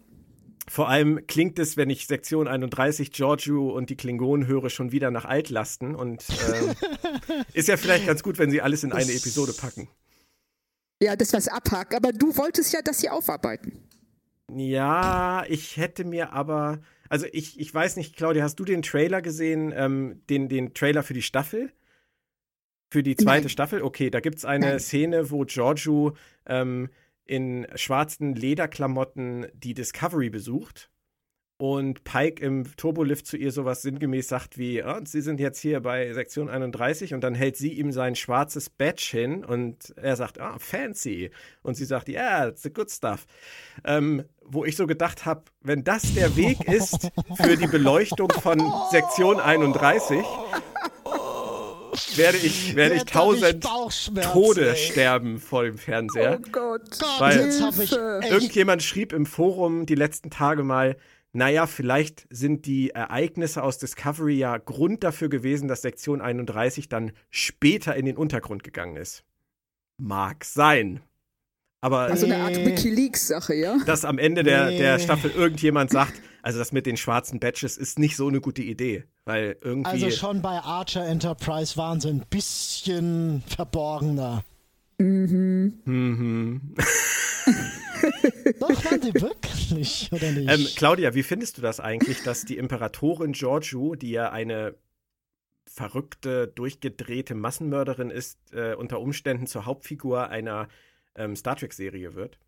Vor allem klingt es, wenn ich Sektion 31 Giorgio und die Klingonen höre, schon wieder nach Altlasten und ähm, <laughs> ist ja vielleicht ganz gut, wenn sie alles in eine Das- Episode packen. Ja, das was abhakt. Aber du wolltest ja, dass sie aufarbeiten. Ja, ich hätte mir aber, also ich, ich weiß nicht, Claudia, hast du den Trailer gesehen, ähm, den, den Trailer für die Staffel? Für die zweite Nein. Staffel? Okay, da gibt es eine Nein. Szene, wo Giorgio ähm, in schwarzen Lederklamotten die Discovery besucht und Pike im Turbolift zu ihr sowas sinngemäß sagt wie, ah, Sie sind jetzt hier bei Sektion 31 und dann hält sie ihm sein schwarzes Badge hin und er sagt, ah, fancy. Und sie sagt, ja, yeah, it's the good stuff. Ähm, wo ich so gedacht habe, wenn das der Weg ist für die Beleuchtung von Sektion 31, werde ich, werde ich tausend Tode ey. sterben vor dem Fernseher. Oh Gott. Gott, Weil- jetzt habe ich Hilfe. echt Irgendjemand schrieb im Forum die letzten Tage mal, naja, vielleicht sind die Ereignisse aus Discovery ja Grund dafür gewesen, dass Sektion 31 dann später in den Untergrund gegangen ist. Mag sein. Aber Also eine Art. Wikileaks-Sache, ja? dass am Ende der, der. Staffel irgendjemand sagt, also das mit den schwarzen Badges ist nicht so eine gute Idee. Weil irgendwie. Also schon bei Archer Enterprise waren sie ein bisschen verborgener. Mhm. <laughs> Doch, waren sie wirklich, oder nicht? Ähm, Claudia, wie findest du das eigentlich, dass die Imperatorin Giorgio, die ja eine verrückte, durchgedrehte Massenmörderin ist, äh, unter Umständen zur Hauptfigur einer ähm, Star Trek-Serie wird?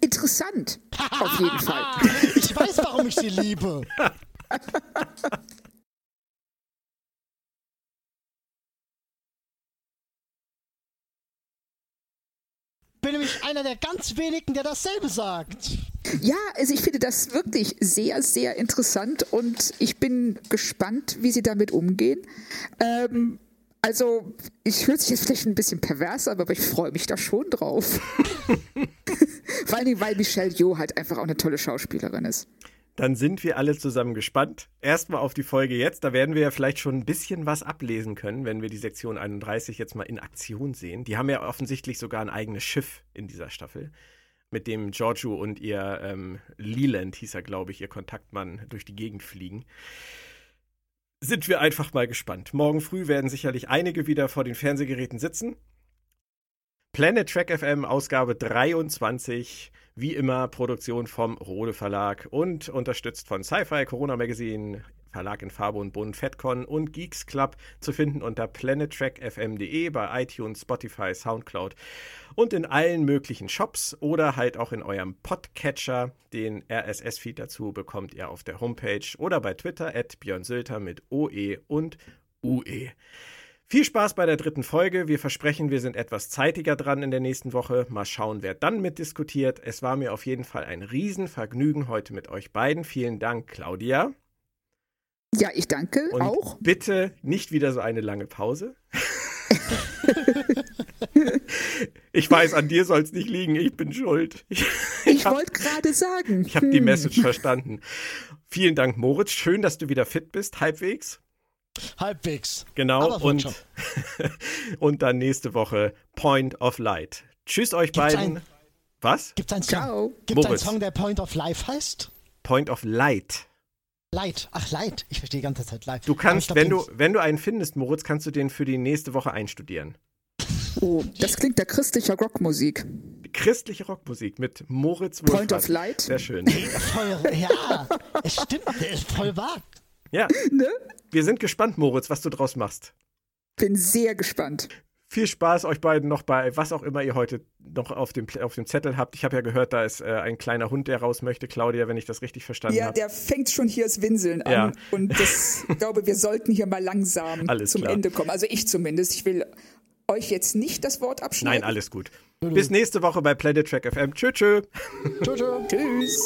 Interessant. <laughs> Auf jeden Fall. ich weiß, warum ich sie liebe. <laughs> bin nämlich einer der ganz wenigen, der dasselbe sagt. Ja, also ich finde das wirklich sehr, sehr interessant und ich bin gespannt, wie sie damit umgehen. Ähm, also, ich hört sich jetzt vielleicht ein bisschen pervers an, aber ich freue mich da schon drauf. <laughs> Vor Dingen, weil Michelle Yeoh halt einfach auch eine tolle Schauspielerin ist. Dann sind wir alle zusammen gespannt. Erstmal auf die Folge jetzt. Da werden wir ja vielleicht schon ein bisschen was ablesen können, wenn wir die Sektion 31 jetzt mal in Aktion sehen. Die haben ja offensichtlich sogar ein eigenes Schiff in dieser Staffel, mit dem Giorgio und ihr ähm, Leland, hieß er, glaube ich, ihr Kontaktmann, durch die Gegend fliegen. Sind wir einfach mal gespannt. Morgen früh werden sicherlich einige wieder vor den Fernsehgeräten sitzen. Planet Track FM, Ausgabe 23. Wie immer Produktion vom Rode Verlag und unterstützt von Sci-Fi, Corona Magazine, Verlag in Farbe und Bunt, FedCon und Geeks Club zu finden unter planettrackfm.de bei iTunes, Spotify, Soundcloud und in allen möglichen Shops oder halt auch in eurem Podcatcher. Den RSS-Feed dazu bekommt ihr auf der Homepage oder bei Twitter at Björn Sülter mit OE und UE. Viel Spaß bei der dritten Folge. Wir versprechen, wir sind etwas zeitiger dran in der nächsten Woche. Mal schauen, wer dann mitdiskutiert. Es war mir auf jeden Fall ein Riesenvergnügen heute mit euch beiden. Vielen Dank, Claudia. Ja, ich danke Und auch. bitte nicht wieder so eine lange Pause. <laughs> ich weiß, an dir soll es nicht liegen. Ich bin schuld. Ich, Ich wollte gerade sagen. ich habe die hm, Message verstanden. Vielen Dank, Moritz. Schön, dass du wieder fit bist, halbwegs. Halbwegs. Genau. Und, <laughs> und dann nächste Woche Point of Light. Tschüss euch Gibt's beiden. ein- Was? Gibt es einen Song? Ciao. Gibt's einen. Song, der Point of Life heißt? Point of Light. Light. Ach, Light. Ich verstehe die ganze Zeit Light. Du kannst, glaub, wenn du, wenn du einen findest, Moritz, kannst du den für die nächste Woche einstudieren. Oh, das klingt der christlicher Rockmusik. christliche Rockmusik mit Moritz Point Wohlfahrt. of Light. Sehr schön. Voll, ja, es stimmt, der ist voll wahr. Ja, <laughs> Ne? wir sind gespannt, Moritz, was du draus machst. Bin sehr gespannt. Viel Spaß euch beiden noch bei was auch immer ihr heute noch auf dem, auf dem Zettel habt. Ich habe ja gehört, da ist äh, ein kleiner Hund, der raus möchte, Claudia, wenn ich das richtig verstanden Ja, habe. der fängt schon hier das Winseln an. Ja. Und das, <laughs> ich glaube, wir sollten hier mal langsam Alles zum klar. Ende kommen. Also ich zumindest. Ich will euch jetzt nicht das Wort abschneiden. Nein, alles gut. Bis nächste Woche bei Planet Track FM. Tschö, tschö. Tschö, tschö. <laughs> Tschüss.